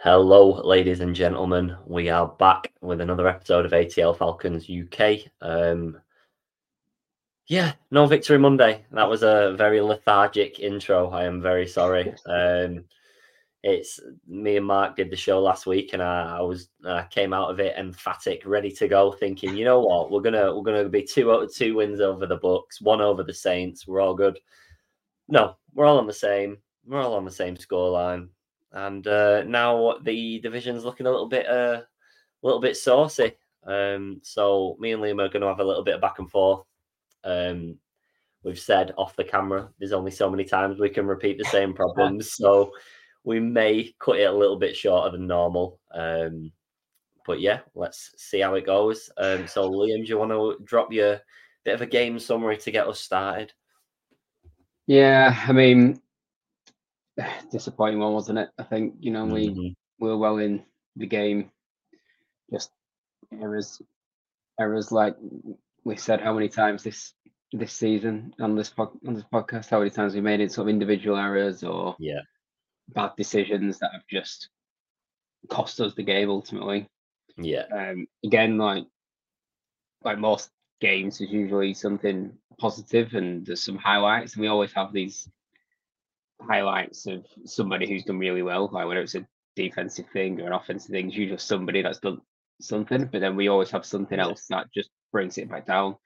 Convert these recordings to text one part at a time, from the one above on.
Hello, ladies and gentlemen. We are back with another episode of ATL Falcons UK. Um, yeah, no victory Monday. That was a very lethargic intro. I am very sorry. Um, it's me and Mark did the show last week, and I, I was I came out of it emphatic, ready to go, thinking, you know what, we're gonna we're gonna be two out two wins over the Bucks, one over the Saints. We're all good. No, we're all on the same. We're all on the same scoreline and uh, now the division's looking a little bit uh, a little bit saucy. Um, so me and Liam are going to have a little bit of back and forth. Um, we've said off the camera, there's only so many times we can repeat the same problems, so we may cut it a little bit shorter than normal. Um, but yeah, let's see how it goes. Um, so Liam, do you want to drop your bit of a game summary to get us started? Yeah, I mean, disappointing one, wasn't it? I think you know we Mhm. we were well in the game, just errors, errors like we said how many times this this season on this pod, on this podcast, how many times we made it sort of individual errors or Yeah, bad decisions that have just cost us the game ultimately. yeah, Um, again, like like most games, is usually something positive and there's some highlights, and we always have these highlights of somebody who's done really well, like whether it's a defensive thing or an offensive thing, it's usually somebody that's done something, but then we always have something else that just brings it back down.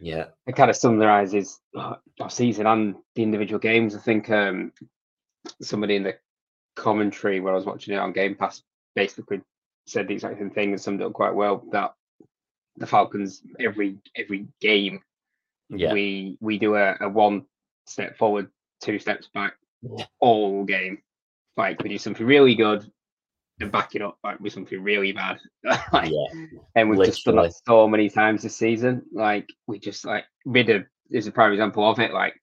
yeah, It kind of summarizes uh, our season and the individual games. I think um, somebody in the commentary where I was watching it on Game Pass basically said the exact same thing and summed it up quite well that the Falcons every every game yeah. we we do a, a one step forward, two steps back. All game. Like we do something really good and back it up like with something really bad. like, yeah. and we've just done literally. that so many times this season. Like we just like Ridder is a prime example of it. Like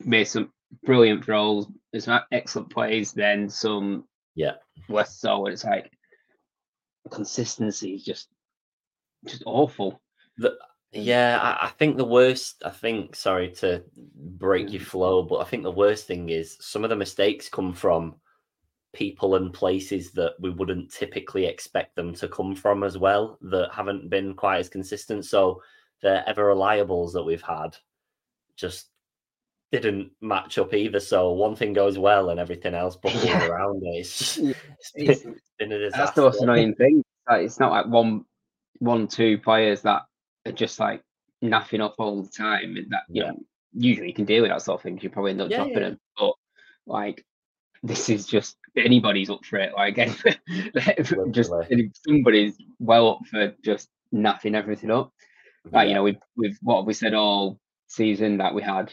made some brilliant throws, some excellent plays, then some Yeah. less so. It's like consistency is just just awful. Mm. Yeah, I, I think the worst. I think sorry to break your Mm. flow, but I think the worst thing is some of the mistakes come from people and places that we wouldn't typically expect them to come from as well. That haven't been quite as consistent. So the ever reliables that we've had just didn't match up either. So one thing goes well and everything else buckles Yeah. around it. It's, just, it's it's- it's been a That's the most annoying thing. It's not like one, one, two players that are just like naffing up all the time. And that you Yeah. know, usually you can deal with that sort of thing. You probably end up Yeah, dropping yeah. them. But like, this is just anybody's up for it. Like, just somebody's well up for just naffing everything up. Like, you know, we've we've what we said all season that we had.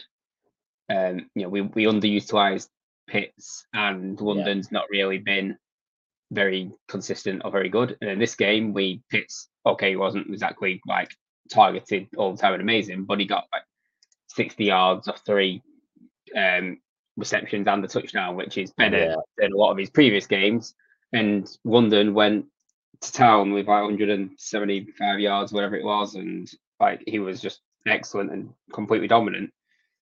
Um, you know, we we underutilized Pitts and London's not really been very consistent or very good. And in this game, we Pitts okay, he wasn't exactly like targeted all the time and amazing, but he got like 60 yards off three um receptions and the touchdown, which is better Yeah. than a lot of his previous games. And London went to town with like 175 yards, whatever it was, and like he was just excellent and completely dominant.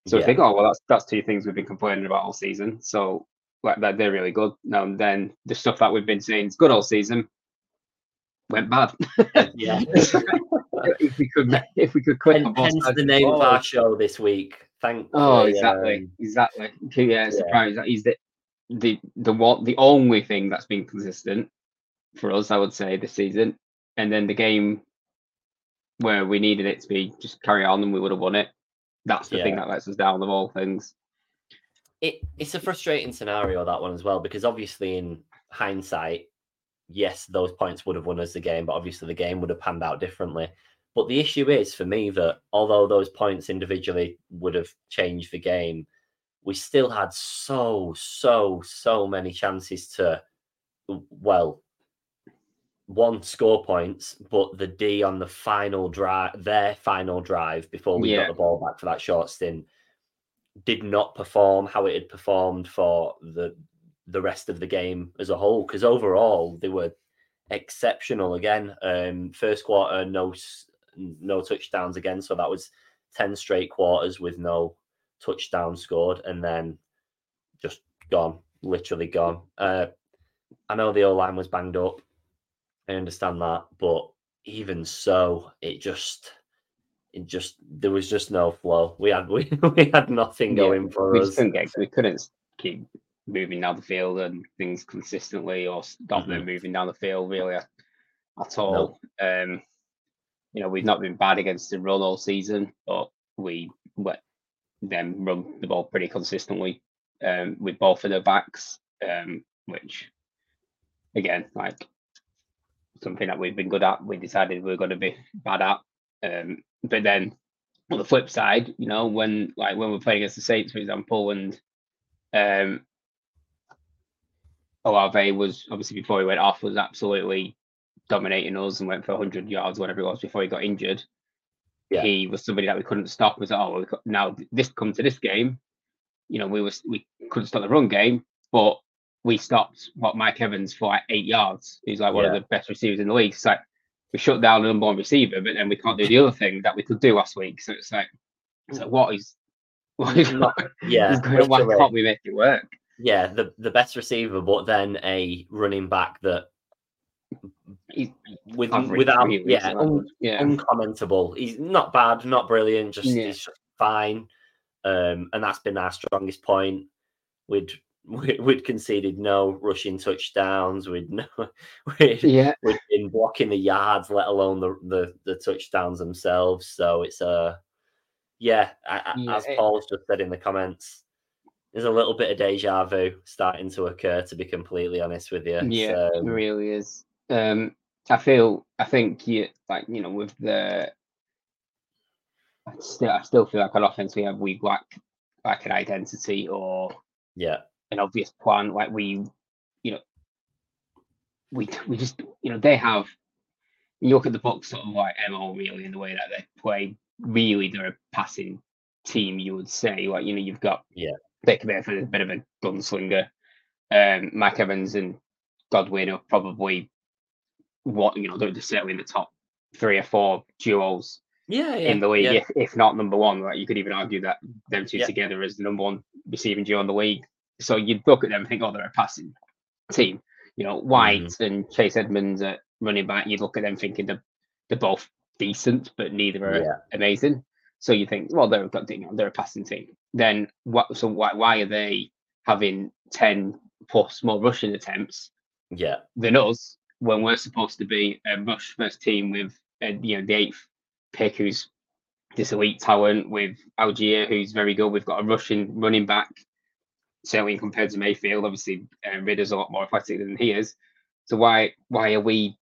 So Yeah. I think, oh well, that's that's two things we've been complaining about all season. So like that they're really good. Now and then the stuff that we've been saying is good all season went bad. Yeah. if we could if we could click And on both hence the of name of our show this week. Thank Oh, exactly, um, exactly. Yeah, it's yeah. surprised he's the the the what the only thing that's been consistent for us, I would say, this season. And then the game where we needed it to be just carry on and we would have won it. That's the thing that lets us down of all things. it, it's a frustrating scenario that one as well because obviously in hindsight, yes, those points would have won us the game, but obviously the game would have panned out differently. But the issue is for me that although those points individually would have changed the game, we still had so so so many chances to well one score points, but the D on the final drive, their final drive before we Yeah. got the ball back for that short stint, did not perform how it had performed for the the rest of the game as a whole. Because overall, they were exceptional again. Um, first quarter, no no touchdowns again, so that was ten straight quarters with no touchdown scored, and then just gone, literally gone. Uh, I know the O line was banged up. I understand that, but even so, it just it just there was just no flow. We had we, we had nothing going for we us. Couldn't get, we couldn't keep moving down the field and things consistently, or stop them Mhm. moving down the field really at, at all. Um, you know, we've not been bad against the run all season, but we let them run the ball pretty consistently um, with both of their backs, um, which again, like something that we've been good at. We decided we are going to be bad at. Um, but then on the flip side, you know, when like when we're playing against the Saints, for example, and um, Olave was obviously before he went off was absolutely dominating us and went for 100 yards, whatever it was, before he got injured. Yeah. He was somebody that we couldn't stop. Was like, oh, well, now this come to this game, you know, we was we couldn't stop the run game, but we stopped what Mike Evans for like eight yards. He's like one Yeah. of the best receivers in the league. It's like we shut down the number one receiver, but then we can't do the other thing that we could do last week. So it's like, it's like what is what is, Not- what yeah, going? Why can't we make it work? Yeah, the the best receiver, but then a running back that He's with average, without really, yeah un, yeah. uncommentable. He's not bad, not brilliant, just Yeah. he's just fine. Um, and that's been our strongest point. We'd we- we'd conceded no rushing touchdowns. We'd no, we'd, yeah. we'd been blocking the yards, let alone the the, the touchdowns themselves. So it's a yeah, I, Yeah, as it- Paul's just said in the comments, there's a little bit of deja vu starting to occur. To be completely honest with you, Yeah, it So, really is. Um, I feel, I think you like, you know, with the, I still, I still feel like on offense we have we lack like an identity or yeah, an obvious plan. Like we, you know, we we just, you know, they have. You look at the box, sort of like mo really in the way that they play. Really, they're a passing team. You would say, like you know, you've got Yeah. Baker Mayfield, a bit of a gunslinger. Um, Mike Evans and Godwin are probably what you know they're certainly in the top three or four duos yeah, yeah in the league, Yeah, if, if not number one. Like you could even argue that them two Yeah. together is the number one receiving duo in the league. So you'd look at them and think, oh, they're a passing team. You know, White Mm-hmm. and Chase Edmonds at running back, you'd look at them thinking they're, they're both decent, but neither are amazing. So you think, well, they're a- you know, they're a passing team. Then what? So why why are they having ten plus more rushing attempts yeah, than us when we're supposed to be a rush first team with uh, you know the eighth pick who's this elite talent with Allgeier who's very good. We've got a rushing running back certainly compared to Mayfield. Obviously, uh, Ridder's a lot more athletic than he is. So why why are we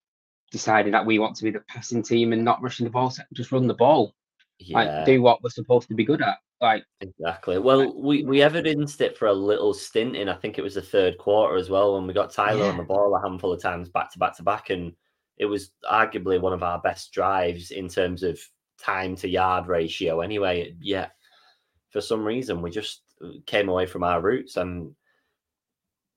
deciding that we want to be the passing team and not rushing the ball? Just run the ball. Yeah. Like do what we're supposed to be good at. Like Exactly. Well, we, we evidenced it for a little stint in, I think it was the third quarter as well, when we got Tyler on the ball a handful of times back to back to back. And it was arguably one of our best drives in terms of time to yard ratio. Anyway, yeah, for some reason, we just came away from our roots. And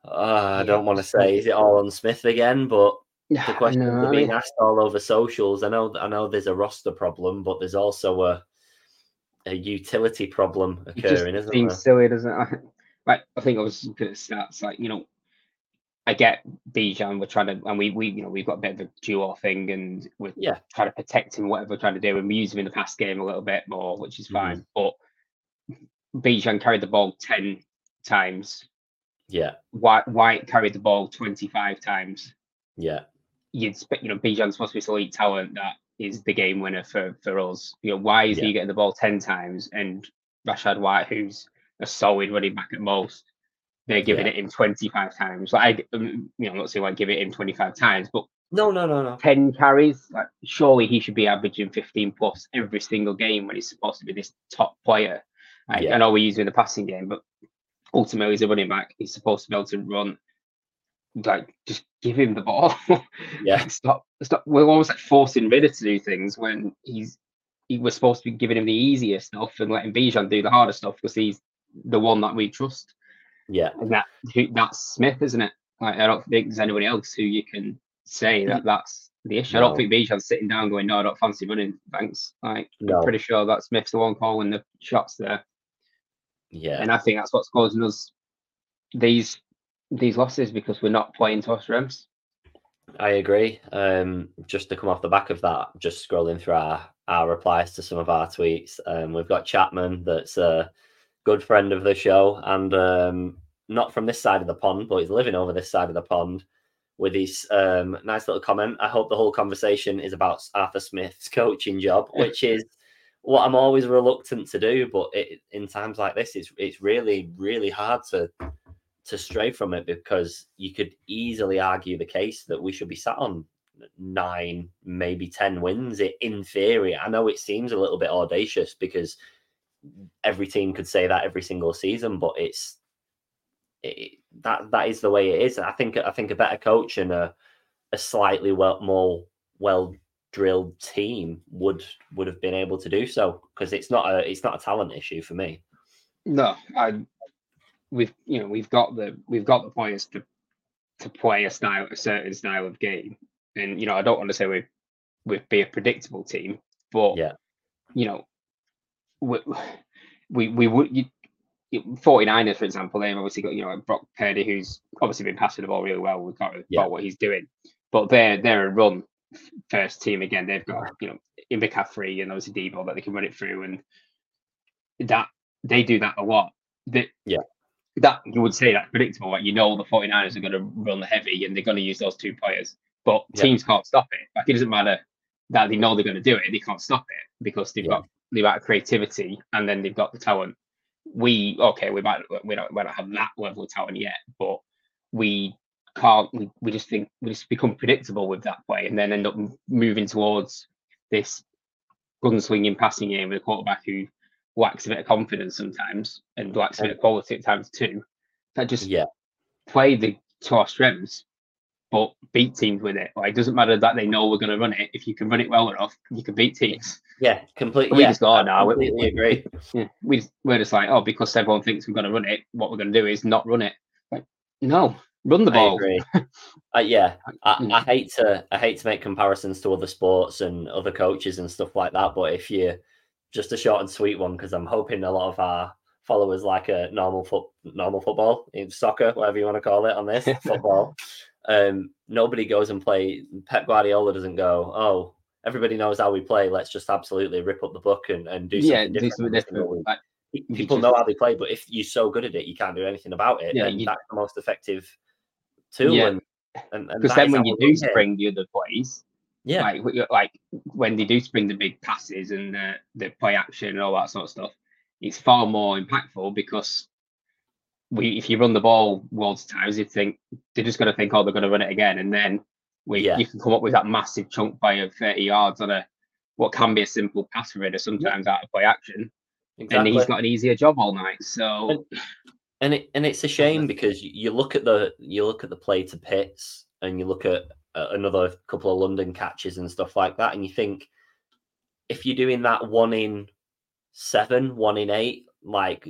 uh, I don't want to say, is it all on Smith again? But the questions are I being mean, asked all over socials. I know, I know, there's a roster problem, but there's also a a utility problem occurring, isn't it? seems there? silly, doesn't it? Like I think I was looking at stats, like you know, I get Bijan. We're trying to, and we we you know we've got a bit of a duo thing, and we're Yeah. trying to protect him, whatever we're trying to do, and we use him in the past game a little bit more, which is fine. Mm-hmm. But Bijan carried the ball ten times. Yeah, White White carried the ball twenty five times. yeah, You'd expect, you know, Bijan's supposed to be this elite talent that is the game winner for for us. You know, why is Yeah. he getting the ball ten times and Rachaad White, who's a solid running back at most, they're giving Yeah. it him twenty five times. Like, I, um, you know, I'm not saying like give it him twenty five times, but no, no, no, no. 10 carries, like surely he should be averaging 15 plus every single game when he's supposed to be this top player. Like, Yeah. I know we're using the passing game, but ultimately, as a running back, he's supposed to be able to run. Like, just give him the ball. Yeah. Like, stop, stop. We're almost like forcing Ridder to do things when he's he was supposed to be giving him the easier stuff and letting Bijan do the harder stuff because he's the one that we trust. Yeah, And that who, that's Smith, isn't it? Like, I don't think there's anybody else who you can say that mm. that's the issue. I don't think Bijan's sitting down going, "No, I don't fancy running." Thanks. Like, No. I'm pretty sure that Smith's the one calling the shots there, yeah, and I think that's what's causing us these these losses because we're not playing to our strengths. I agree. Um, just to come off the back of that, just scrolling through our, our replies to some of our tweets, um, we've got Chapman that's a good friend of the show and um, not from this side of the pond, but he's living over this side of the pond with his um, nice little comment. I hope the whole conversation is about Arthur Smith's coaching job, which is what I'm always reluctant to do. But it, in times like this, it's it's really really hard to to stray from it because you could easily argue the case that we should be sat on nine, maybe ten wins. In theory, I know it seems a little bit audacious because every team could say that every single season, but it's it, that that is the way it is. I think I think a better coach and a a slightly well more well drilled team would would have been able to do so because it's not a it's not a talent issue for me. No, I we've you know we've got the we've got the players to to play a style a certain style of game, and you know I don't want to say we we'd be a predictable team, but yeah, you know we we, we would you, 49ers, for example, they've obviously got, you know, Brock Purdy, who's obviously been passing the ball really well with yeah. what he's doing. But they're they're a run first team again. They've got, you know, in McCaffrey and obviously Deebo that they can run it through. And that they do that a lot. That yeah. That you would say that's predictable. Like you know the 49ers are going to run the heavy and they're going to use those two players. But yeah. teams can't stop it. Like it doesn't matter that they know they're going to do it, they can't stop it because they've yeah. got the amount of creativity and then they've got the talent we okay, we might we don't we don't have that level of talent yet, but we can't we, we just think we just become predictable with that play and then end up moving towards this gunslinging passing game with a quarterback who lacks a bit of confidence sometimes and lacks a bit of quality at times too. That just yeah play the to our strengths but beat teams with it. Like, it doesn't matter that they know we're going to run it. If you can run it well enough, you can beat teams. Yeah, completely. We yeah, just go, oh, no, we, we agree. Yeah, we, we're just like, oh, because everyone thinks we're going to run it, what we're going to do is not run it. Like, no, run the ball. I agree. uh, yeah, I, I hate to I hate to make comparisons to other sports and other coaches and stuff like that, but if you just a short and sweet one, because I'm hoping a lot of our followers like a normal foot normal football, soccer, whatever you want to call it on this football. Um, nobody goes and play. Pep Guardiola doesn't go. Oh, everybody knows how we play. Let's just absolutely rip up the book and, and do something yeah, different. Do something different. Like, People know how they play, but if you're so good at it, you can't do anything about it. Yeah, you, that's the most effective tool. Yeah. And because then when you do spring the other plays, yeah, like like when they do spring the big passes and the the play action and all that sort of stuff, it's far more impactful because we if you run the ball loads of times, you think they're just going to think, oh, they're going to run it again, and then we yeah. you can come up with that massive chunk play of thirty yards on a what can be a simple pass runner sometimes yeah. out of play action, exactly. and he's got an easier job all night. So. And, and it and it's a shame because you look at the you look at the play to Pitts and you look at another couple of London catches and stuff like that, and you think if you're doing that one in seven, one in eight, like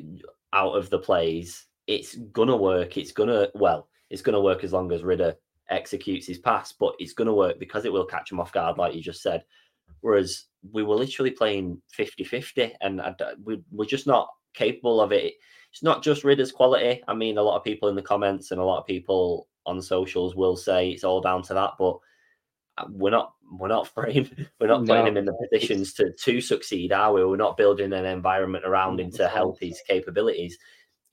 out of the plays, it's gonna work. It's gonna well, it's gonna work as long as Ridder executes his pass, but it's gonna work because it will catch him off guard, like you just said. Whereas we were literally playing 50-50 and we, we're just not capable of it. It's not just Ridder's quality. I mean, a lot of people in the comments and a lot of people on socials will say it's all down to that, but uh, we're not we're not framed we're not putting no, him in the positions to to succeed, are we? We're not building an environment around him to help his capabilities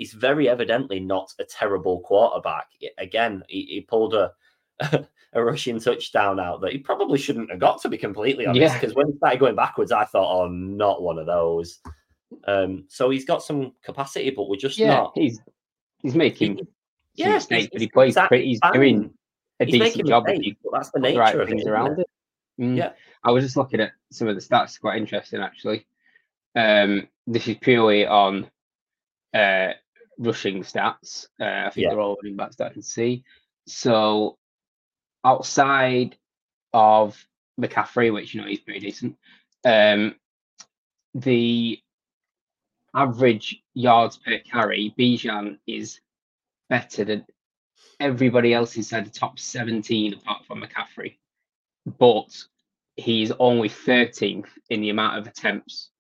he's very evidently not a terrible quarterback. Again, he, he pulled a a rushing touchdown out that he probably shouldn't have got, to be completely honest. Because yeah. when he started going backwards, I thought, oh, not one of those. Um, so he's got some capacity, but we're just yeah, not. He's he's making yeah, mistakes, but he plays pretty. He's doing a he's decent job. Mistakes, that's the nature right of things it, around it. it. Mm. Yeah, I was just looking at some of the stats. Quite interesting, actually. Um, this is purely on uh, rushing stats. Uh, I think yeah. they're all running backs that I can see. So outside of McCaffrey, which you know he's pretty decent, um, the average yards per carry, Bijan is better than everybody else inside the top 17 apart from McCaffrey. But he's only 13th in the amount of attempts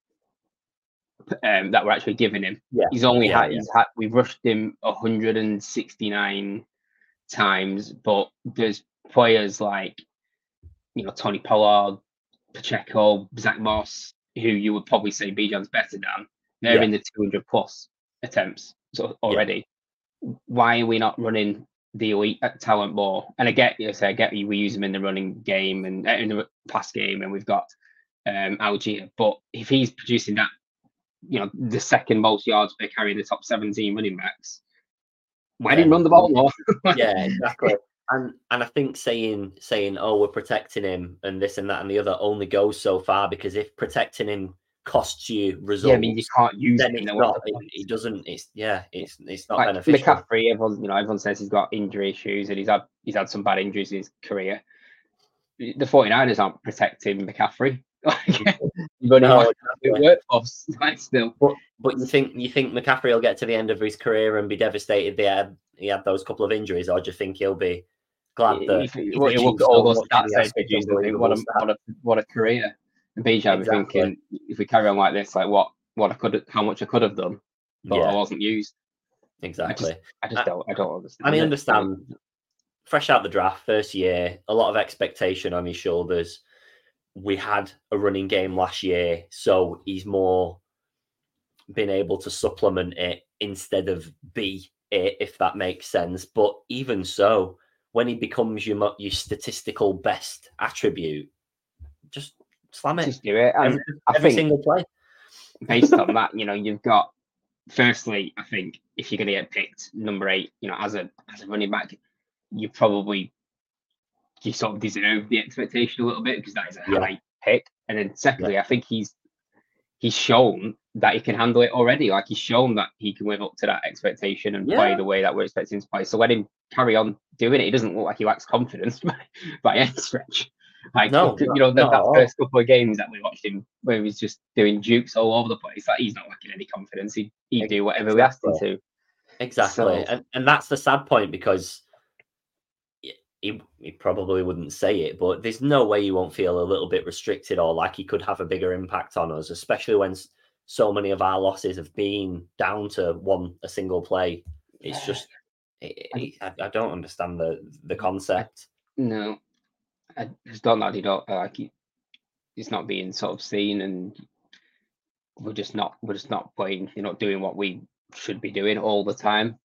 um, that we're actually giving him. Yeah. He's only yeah, had, yeah. he's had, we've rushed him 169 times, but there's players like you know Tony Pollard, Pacheco, Zach Moss, who you would probably say Bijan's better than. They're in the 200 plus attempts so already. Why are we not running the elite talent more? And I get you say I get you. We use them in the running game and uh, in the pass game, and we've got um, Allgeier. But if he's producing that, you know, the second most yards per carry in the top 17 running backs, why didn't run the ball more? yeah, exactly. And and I think saying saying oh we're protecting him and this and that and the other only goes so far because if protecting him costs you results, yeah, I mean you can't use then it's not. It, it doesn't. It's yeah. It's it's not like beneficial. McCaffrey, everyone you know everyone says he's got injury issues and he's had he's had some bad injuries in his career. The 49ers aren't protecting McCaffrey. Like, mm-hmm. No, like exactly. workforce, like still. But you think you think McCaffrey will get to the end of his career and be devastated they had he had those couple of injuries, or do you think he'll be glad that he's well, you look all those stats he that has he's produced, such I think, what a what a what a career. And Bijan, we're thinking if we carry on like this, like what what I could how much I could have done, but I wasn't used. exactly. I just I- don't I don't understand. And I it. understand. Fresh out the draft, first year, a lot of expectation on his shoulders. We had a running game last year, so he's more been able to supplement it instead of be it, if that makes sense. But even so, when he becomes your your statistical best attribute, just slam it Just do it. Every, I every think single play. based on that, you know, you've got firstly, I think if you're gonna get picked number eight, you know, as a as a running back, you probably you sort of deserve the expectation a little bit because that is a Yeah. high pick. And then secondly, I think he's he's shown that he can handle it already. Like he's shown that he can live up to that expectation and play the way that we're expecting to play. So let him carry on doing it. He doesn't look like he lacks confidence by, by any stretch. Like No, you know, that, that first couple of games that we watched him where he was just doing jukes all over the place, like he's not lacking any confidence. He'd, he'd do whatever we asked him to. Exactly, So- and and that's the sad point because he, he probably wouldn't say it, but there's no way he won't feel a little bit restricted or like he could have a bigger impact on us, especially when so many of our losses have been down to one a single play. It's just it, it- I, I don't understand the the concept. No, I just don't know. He don't uh, like he, he's not being sort of seen, and we're just not we're just not playing. You're not doing what we should be doing all the time.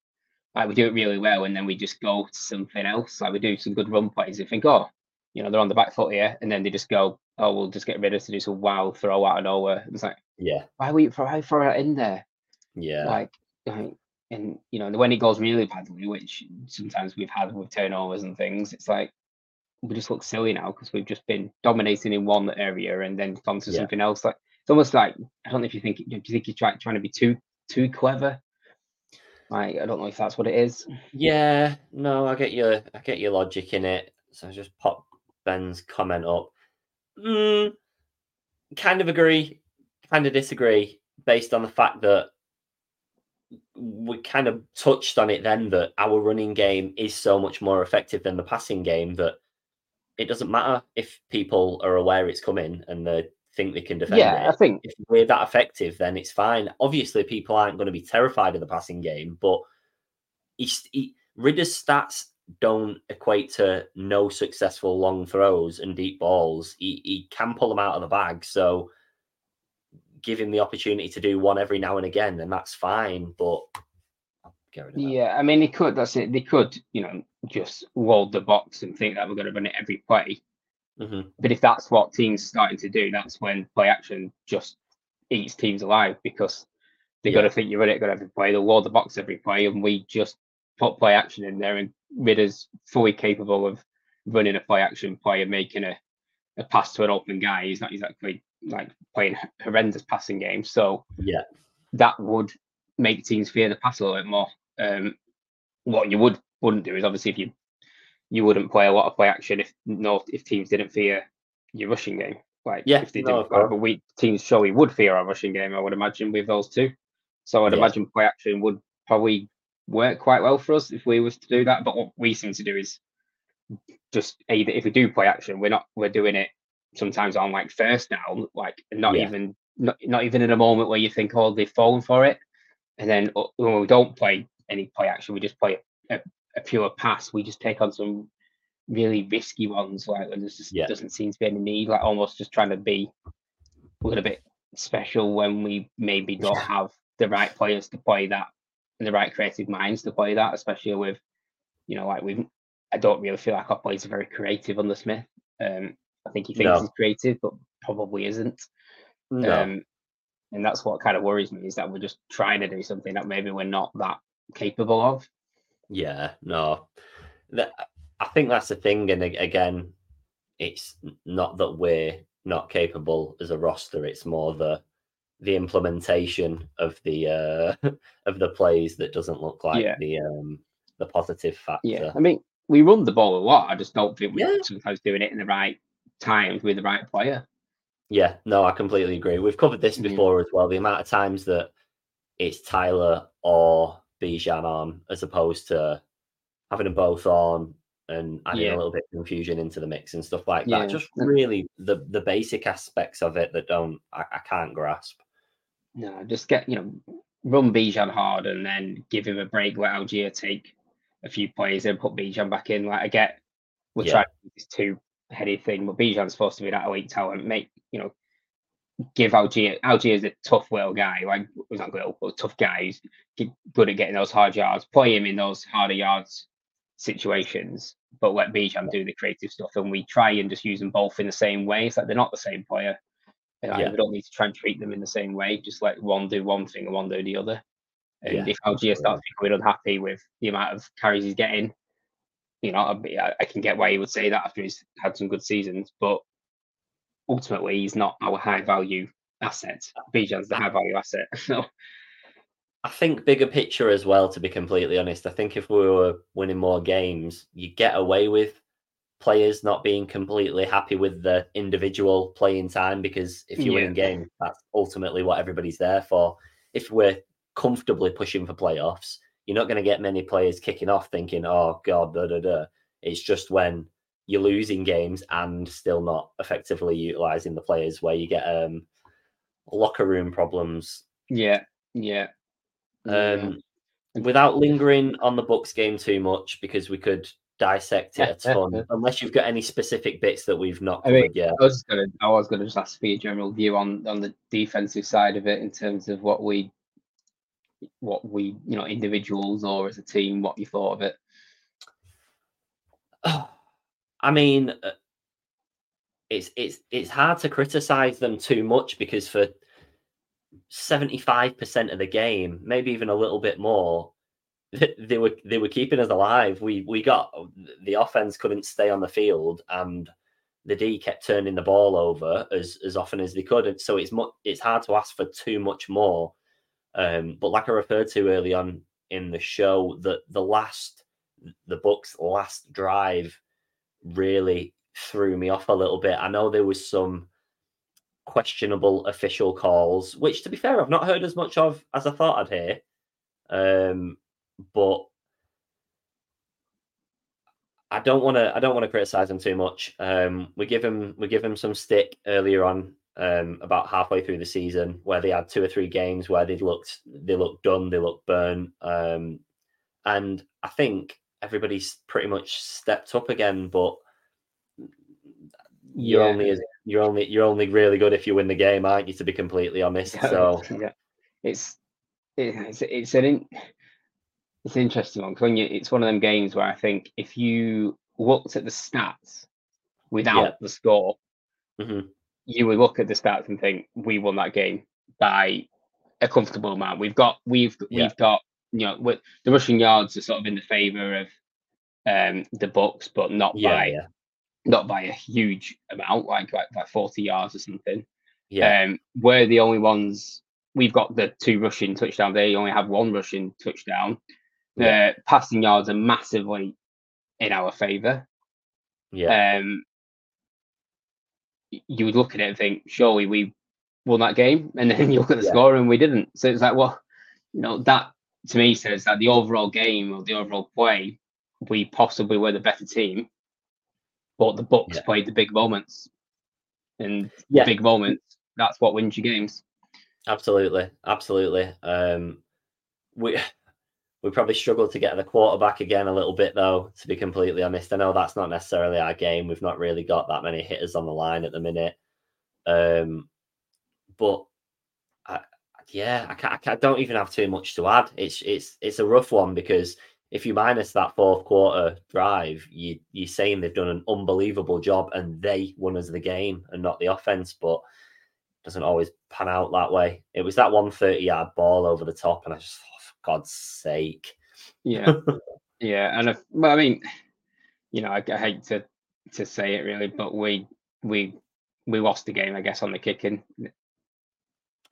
Like we do it really well, and then we just go to something else. Like we do some good run plays. You think, oh, you know, they're on the back foot here, and then they just go, oh, we'll just get rid of to do some wild throw out of nowhere. It's like, Yeah, why we why throw it in there? yeah, like, like, and you know, when it goes really badly, which sometimes we've had with turnovers and things, it's like we just look silly now because we've just been dominating in one area and then gone to Yeah. something else. Like it's almost like I don't know if you think do you think you're trying trying to be too too clever? Like I don't know if that's what it is. yeah. No, I get your I get your logic in it. So I just pop Ben's comment up. Mm, kind of agree, kind of disagree, based on the fact that we kind of touched on it then that our running game is so much more effective than the passing game that it doesn't matter if people are aware it's coming and they think they can defend yeah, it. I think If we're that effective, then it's fine. Obviously, people aren't going to be terrified of the passing game, but he's, he, Ridder's stats don't equate to no successful long throws and deep balls. He, he can pull them out of the bag. So give him the opportunity to do one every now and again, and that's fine. But I'll get rid of that. yeah, I mean they could that's it. They could, you know, just wall the box and think that we're gonna run it every play. Mhm. But if that's what teams are starting to do, that's when play action just eats teams alive because they got Yeah. to think you run it every play. They'll wall the box every play, and we just put play action in there, and Ridder's fully capable of running a play action play and making a, a pass to an open guy. He's not exactly like playing horrendous passing games, so Yeah. that would make teams fear the pass a little bit more. Um, what you would wouldn't do is obviously if you you wouldn't play a lot of play action if no if teams didn't fear your rushing game. Like Yeah, if they no, didn't, of course. but we teams surely would fear our rushing game. I would imagine with those two. So I'd Yeah. imagine play action would probably work quite well for us if we was to do that. But what we seem to do is just either if we do play action, we're not we're doing it sometimes on like first down, like not Yeah. even not, not even in a moment where you think, oh, they've fallen for it. And then uh, when we don't play any play action, we just play a, a pure pass, we just take on some really risky ones. Like there just Yeah. doesn't seem to be any need. Like almost just trying to be a little bit special when we maybe don't have the right players to play that and the right creative minds to play that, especially with you know like we. I don't really feel like our players are very creative under Smith. Um, I think he thinks No. he's creative, but probably isn't. No. Um, and that's what kind of worries me is that we're just trying to do something that maybe we're not that capable of. Yeah, no. I think that's the thing. And again, it's not that we're not capable as a roster. It's more the the implementation of the uh of the plays that doesn't look like Yeah. the um the positive factor. Yeah, I mean, we run the ball a lot. I just don't think we're Yeah. sometimes doing it in the right times with the right player. Yeah, no, I completely agree. We've covered this Yeah. before as well. The amount of times that it's Tyler or Bijan on, as opposed to having them both on and adding Yeah. a little bit of confusion into the mix and stuff like Yeah. that. Just really the the basic aspects of it that don't I, I can't grasp. No, just get you know, run Bijan hard and then give him a break. Let Allgeier take a few plays and put Bijan back in. Like I get, we're Yeah. trying to do this two headed thing, but Bijan's supposed to be that elite talent. Make you know, give Allgeier. Allgeier's a tough little guy. Like he's not little, but a tough guy. He's good at getting those hard yards. Play him in those harder yards situations, but let Bijan do the creative stuff. And we try and just use them both in the same way. It's like they're not the same player. And, Yeah. We don't need to try and treat them in the same way. Just let one do one thing and one do the other. And Yeah, if Allgeier starts becoming unhappy with the amount of carries he's getting, you know, I'd be- I, I can get why he would say that after he's had some good seasons. But ultimately, he's not our high value asset. Bijan's the high value asset. So I think bigger picture as well, to be completely honest. I think if we were winning more games, you get away with players not being completely happy with the individual playing time because if winning Yeah. games, that's ultimately what everybody's there for. If we're comfortably pushing for playoffs, you're not going to get many players kicking off thinking, oh, God, da da da. It's just when you're losing games and still not effectively utilizing the players where you get um, locker room problems yeah, yeah. um, without lingering on the Bucks game too much because we could dissect it a ton. unless you've got any specific bits that we've not I mean, yet. I was just gonna I was gonna just ask for your general view on on the defensive side of it in terms of what we what we you know individuals or as a team what you thought of it. I mean, uh, it's it's it's hard to criticize them too much because for seventy five percent of the game, maybe even a little bit more, they were they were keeping us alive. We we got the offense couldn't stay on the field, and the D kept turning the ball over as as often as they could. And so it's mu- it's hard to ask for too much more. Um, but like I referred to early on in the show, that the last the Bucks' last drive really threw me off a little bit. I know there was some questionable official calls, which to be fair, I've not heard as much of as I thought I'd hear. Um, but I don't want to. I don't want to criticize them too much. Um, we give them we give them some stick earlier on, um, about halfway through the season, where they had two or three games where they looked they looked done, they looked burnt, um, and I think everybody's pretty much stepped up again. But you're Yeah. only you're only you're only really good if you win the game, aren't you? To be completely honest, so yeah, it's it's it's an in, it's an interesting one 'cause when you it's one of them games where I think if you looked at the stats without Yeah. the score, Mhm. you would look at the stats and think we won that game by a comfortable amount. We've got we've we've got you know with, the rushing yards are sort of in the favor of um the Bucks, but not yeah, by yeah, not by a huge amount, like like forty yards or something. yeah, Um, we're the only ones. We've got the two rushing touchdowns. They only have one rushing touchdown. Yeah. The passing yards are massively in our favour. yeah, Um, you would look at it and think, surely we won that game, and then you look at the Yeah. score and we didn't. So it's like, well, you know, that to me says that the overall game or the overall play, we possibly were the better team, but the Bucks Yeah. played the big moments, and Yeah. the big moments. That's what wins you games. absolutely, absolutely. Um, we We probably struggled to get the quarterback again a little bit, though. To be completely honest, I know that's not necessarily our game. We've not really got that many hitters on the line at the minute. Um, but I, yeah, I, I, don't even have too much to add. It's it's it's a rough one because if you minus that fourth quarter drive, you you're saying they've done an unbelievable job and they won us the game and not the offense, but doesn't always pan out that way. It was that 130 yard ball over the top, and I just, oh, for God's sake. Yeah, yeah, and if, well, I mean, you know, I, I hate to to say it really, but we we we lost the game, I guess, on the kicking.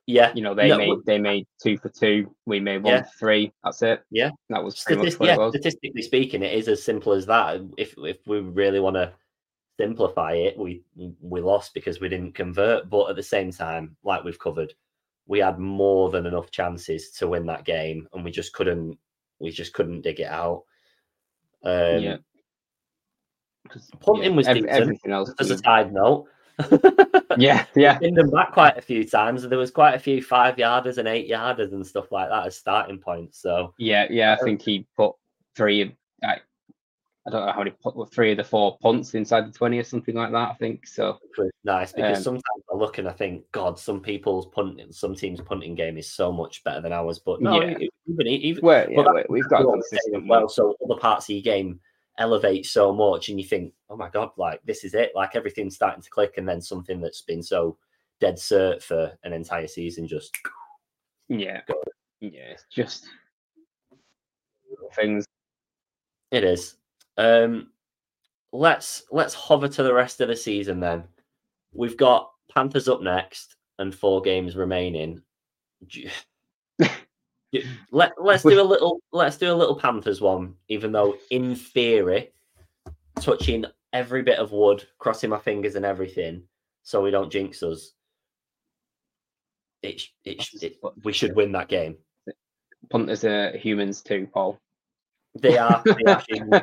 Yeah, you know they no, made they made two for two. We made one yeah. for three. That's it. Yeah, that was Statist- yeah. Statistically speaking, it is as simple as that. If if we really want to simplify it, we we lost because we didn't convert. But at the same time, like we've covered, we had more than enough chances to win that game, and we just couldn't we just couldn't dig it out. Um, yeah. Punting yeah, was decent. Everything else as a side note yeah, yeah. Pinned them back quite a few times. There was quite a few five yarders and eight yarders and stuff like that as starting points. So yeah, yeah. I think he put three. I, I don't know how many put three of the four punts inside the twenty or something like that. I think so. Nice because um, sometimes I look and I think, God, some people's punting, some teams' punting game is so much better than ours. But no, yeah. even even well, yeah, we've got consistent well. So other parts of your game elevate so much and you think oh my god like this is it. Like everything's starting to click and then something that's been so dead cert for an entire season just yeah. yeah it's just things. It is. Um let's let's hover to the rest of the season then. We've got panthers up next and four games remaining let let's do a little let's do a little Panthers one, even though in theory, touching every bit of wood, crossing my fingers and everything, so we don't jinx us. It, it, it we should win that game. Punters are humans too, Paul. They are. They are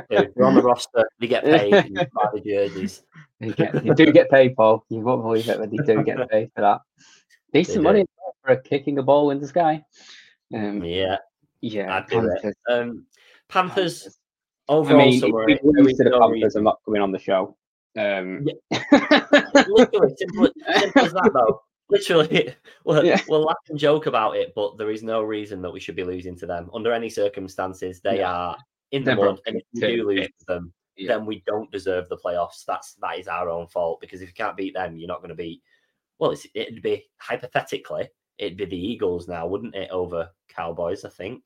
They're on the roster. They get paid. buy the jerseys. They, get, they do get paid, Paul. You won't believe it, but they do get paid for that. Decent money for kicking a ball in the sky. Um, yeah, yeah. I'd do Panthers. it. Um, Panthers. Panthers. Overall, I mean, summary, we lose to the Panthers, I'm not coming on the show. Um, yeah. Literally, simple, simple as that, though. Literally, we'll, yeah. we'll laugh and joke about it, but there is no reason that we should be losing to them under any circumstances. They yeah. are in the mud, and if we do lose to them, yeah. then we don't deserve the playoffs. That's that is our own fault because if you can't beat them, you're not going to beat. Well, it'd be hypothetically it'd be the Eagles now, wouldn't it? Over Cowboys, I think.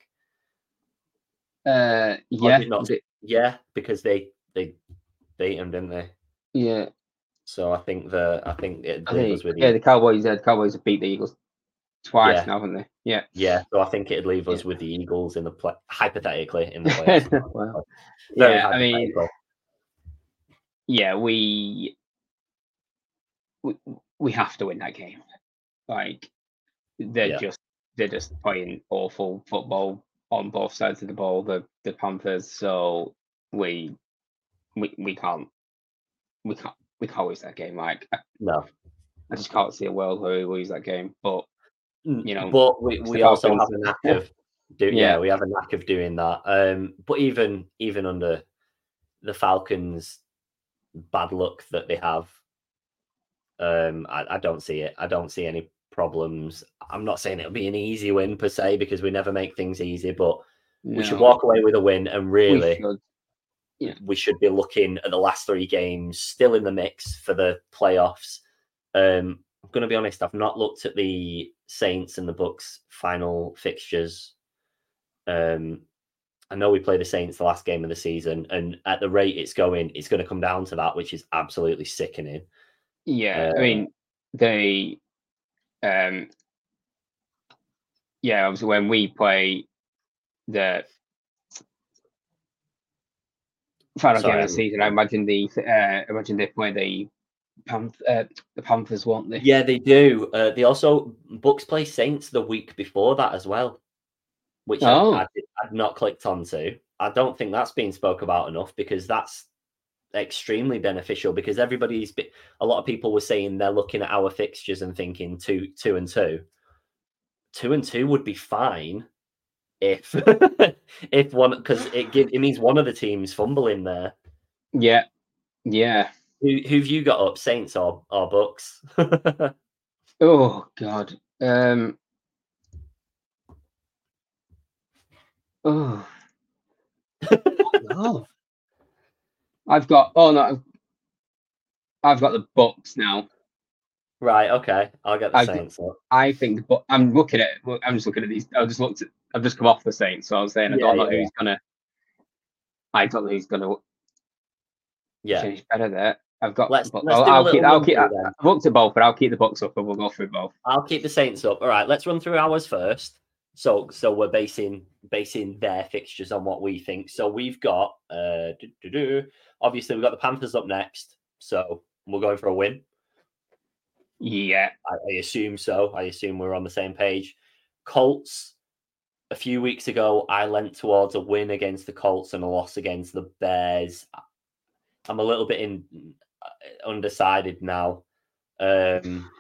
Uh, yeah, not, yeah, because they they beat them, didn't they? Yeah. So I think the I think it I think, with yeah, the Cowboys. Yeah, the Cowboys have beat the Eagles twice yeah. now, haven't they? Yeah. Yeah. So I think it'd leave us yeah. with the Eagles in the play hypothetically in the playoffs. well, yeah, I mean, yeah, we, we we have to win that game. Like they're yeah. just they're just playing awful football on both sides of the ball. The the Panthers, so we we we can't we can't we can't lose that game. Like no, I just can't see a world where we lose that game. But you know, but we, we also have a knack of do, yeah. yeah, we have a knack of doing that. Um, but even even under the Falcons' bad luck that they have, um, I, I don't see it. I don't see any problems. I'm not saying it'll be an easy win per se because we never make things easy, but no. we should walk away with a win and really we should. Yeah. we should be looking at the last three games still in the mix for the playoffs. Um, I'm going to be honest, I've not looked at the Saints and the Bucks final fixtures. Um, I know we play the Saints the last game of the season, and at the rate it's going, it's going to come down to that, which is absolutely sickening. Yeah, uh, I mean, they um, yeah, obviously when we play the final Sorry, game of the season, I imagine the uh, imagine they play the Panth- uh, the Panthers, won't they? Yeah, they do. Uh, they also Bucks play Saints the week before that as well, which oh. I, I'd not clicked onto. I don't think that's been spoke about enough because that's extremely beneficial because everybody's a lot of people were saying they're looking at our fixtures and thinking two two and two two and two would be fine if if one because it give it means one of the teams fumbling there. Yeah, yeah. Who who've you got up, Saints or or Bucks? Oh God. Um. Oh. oh. I've got. Oh no. I've got the Bucks now. right, okay. I'll get the I've Saints up. I think the Bu- I'm looking at. I'm just looking at these. I just looked at. I've just come off the Saints, so I was saying I Yeah, don't know yeah, who's gonna. I don't know who's gonna Yeah. finish better there. I've got. Let's- but let's I'll, I'll keep. I'll keep. I. I've looked at both, but I'll keep the Bucks up, and we'll go through both. I'll keep the Saints up. All right, let's run through ours first. So so we're basing basing their fixtures on what we think. So we've got uh. Obviously we've got the Panthers up next. So we're going for a win. Yeah. I, I assume so. I assume we're on the same page. Colts. A few weeks ago, I leant towards a win against the Colts and a loss against the Bears. I'm a little bit in uh, undecided now. Um,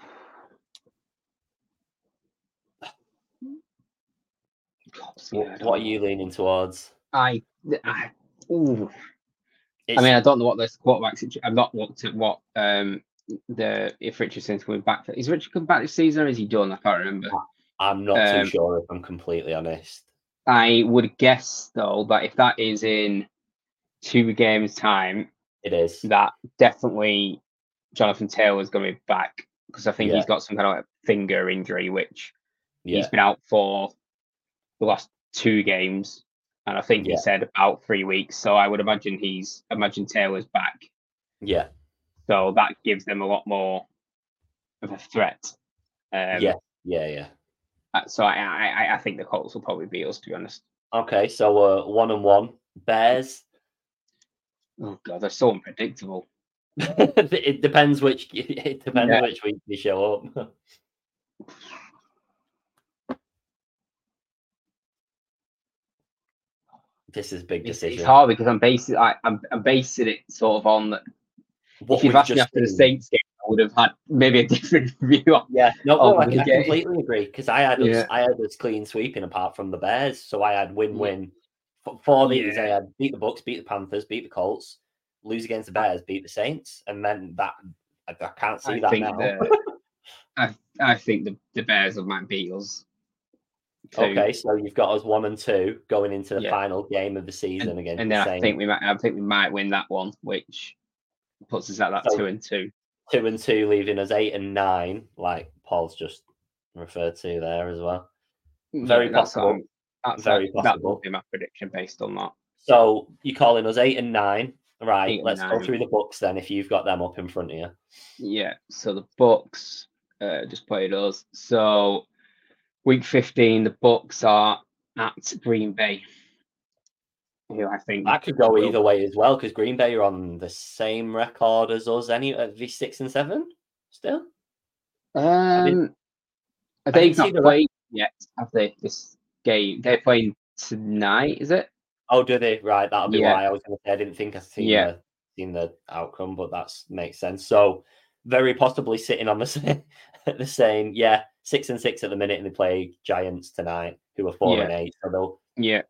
yeah, what are you leaning towards? I. I ooh. I mean, I don't know what this quarterback situation. I've not looked at what um the if Richardson's coming back. For, Is Richard coming back this season or is he done? I can't remember. I'm not Um, too sure if I'm completely honest. I would guess though that if that is in two games' time, It is. that definitely Jonathan Taylor is going to be back because I think Yeah. he's got some kind of like finger injury, which Yeah. he's been out for the last two games, and I think Yeah. he said about three weeks. So I would imagine he's imagine Taylor's back. Yeah. So that gives them a lot more of a threat. Um, Yeah. Yeah. Yeah. uh, So I, I, I- I think the Colts will probably beat us, to be honest. Okay. So uh, one and one. Bears. Oh god, they're so unpredictable. it depends which. It depends Yeah. which week they show up. this is a big decision. it's hard because I'm basing I, I'm, I'm basing it sort of on. What if you'd we've asked me after the. Saints game, I would have had maybe a different view. On. Yeah, no, no, I, I completely agree because I had us, Yeah. I had us clean sweeping apart from the Bears, so I had win-win. For, for these, I had beat the Bucks, beat the Panthers, beat the Colts, lose against the Bears, beat the Saints, and then that I, I can't see I that think now. the, I I think the, the Bears of might beat us. Too. okay, so you've got us one and two going into the Yeah. final game of the season again, and the then I think we might I think we might win that one, which puts us at that So- two and two. two and two, leaving us eight and nine, like Paul's just referred to there as well. Very Yeah, possible. I'm- That's Very that, that possible. would be my prediction based on that. So you're calling us eight and nine, right? Eight let's go through the Bucks then. If you've got them up in front of you. Yeah. So the Bucks uh, just played us. So week fifteen, the Bucks are at Green Bay. Who I think That could go will- either way as well because Green Bay are on the same record as us. Any at v six and seven still? Um, I they've not the re- yet, have they? This game they're playing tonight, is it? Oh, do they? Right, that'll be Yeah. why I was going to say I didn't think I seen Yeah. the seen the outcome, but that's makes sense. So very possibly sitting on the same, the same, yeah, six and six at the minute, and they play Giants tonight, who are four and eight, so they'll Yeah,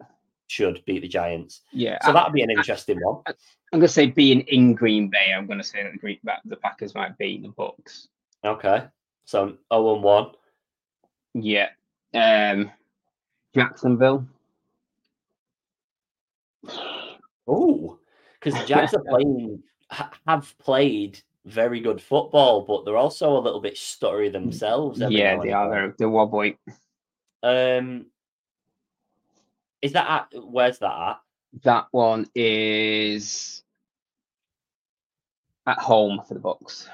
should beat the Giants. yeah. So that'll be an interesting one. I'm gonna say being in Green Bay, I'm gonna say that the Green that the Packers might beat the Bucks. Okay, so zero and one. Yeah. Um, Jacksonville. Oh, because the Jags are playing have played very good football, but they're also a little bit stuttery themselves. Yeah, they are. They're, they're wobbly. Um, is that at where's that at? That one is at home for the Bucks.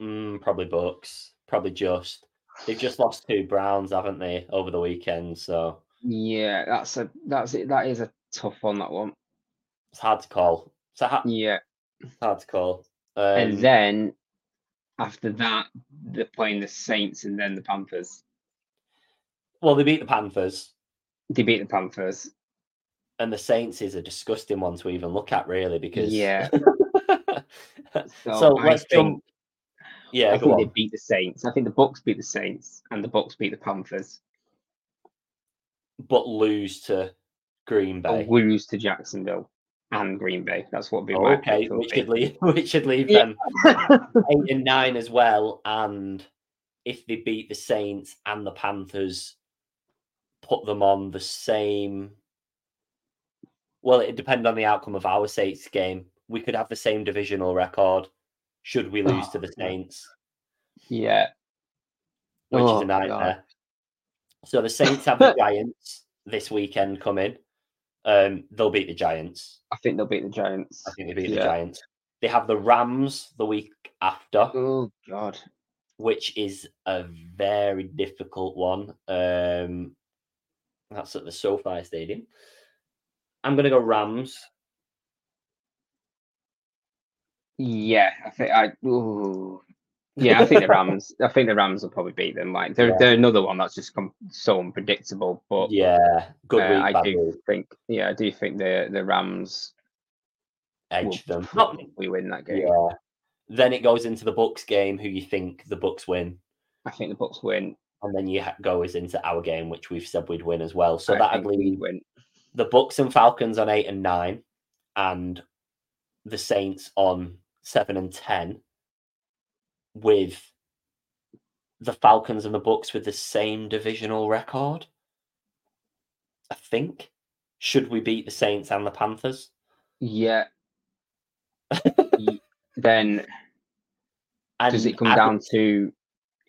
Mm, probably Bucks. Probably just. They've just lost two Browns, haven't they, over the weekend? So Yeah, that's a that's it. That is a tough one. That one. It's hard to call. It's a ha- Yeah, hard to call. Um, and then after that, they're playing the Saints and then the Panthers. well, they beat the Panthers, They beat the Panthers. and the Saints is a disgusting one to even look at, really, because Yeah. so, I let's think- jump. Yeah, I think they beat the Saints. I think the Bucks beat the Saints, and the Bucks beat the Panthers. But lose to Green Bay. Or lose to Jacksonville and Green Bay. That's what oh, we Oh, might okay, which be. should leave which should leave them eight and nine as well. And if they beat the Saints and the Panthers, put them on the same. Well, it depends on the outcome of our Saints game. We could have the same divisional record should we lose to Oh, the. Ah, Saints, yeah. which is Oh, a God. nightmare. So the Saints have the Giants this weekend coming. Um, they'll beat the Giants. I think they'll beat the Giants. I think they beat the Giants. They have the Rams the week after. Oh God. which is a very difficult one. Um, that's at the SoFi Stadium. I'm going to go Rams. Yeah, I think I. Ooh. Yeah, I think the Rams. I think the Rams will probably beat them. Like they're Yeah. they're another one that's just come so unpredictable. But Yeah, good uh, week, I do week. think. Yeah, I do think the the Rams Edge them. Probably win that game. yeah. Then it goes into the Bucks game. Who you think the Bucks win? I think the Bucks win. And then you ha- go as into our game, which we've said we'd win as well. So I that we leave win. the Bucks and Falcons on eight and nine, and the Saints on seven and ten, with the Falcons and the Bucks with the same divisional record. I think. Should we beat the Saints and the Panthers? Yeah. Then And does it come down would- to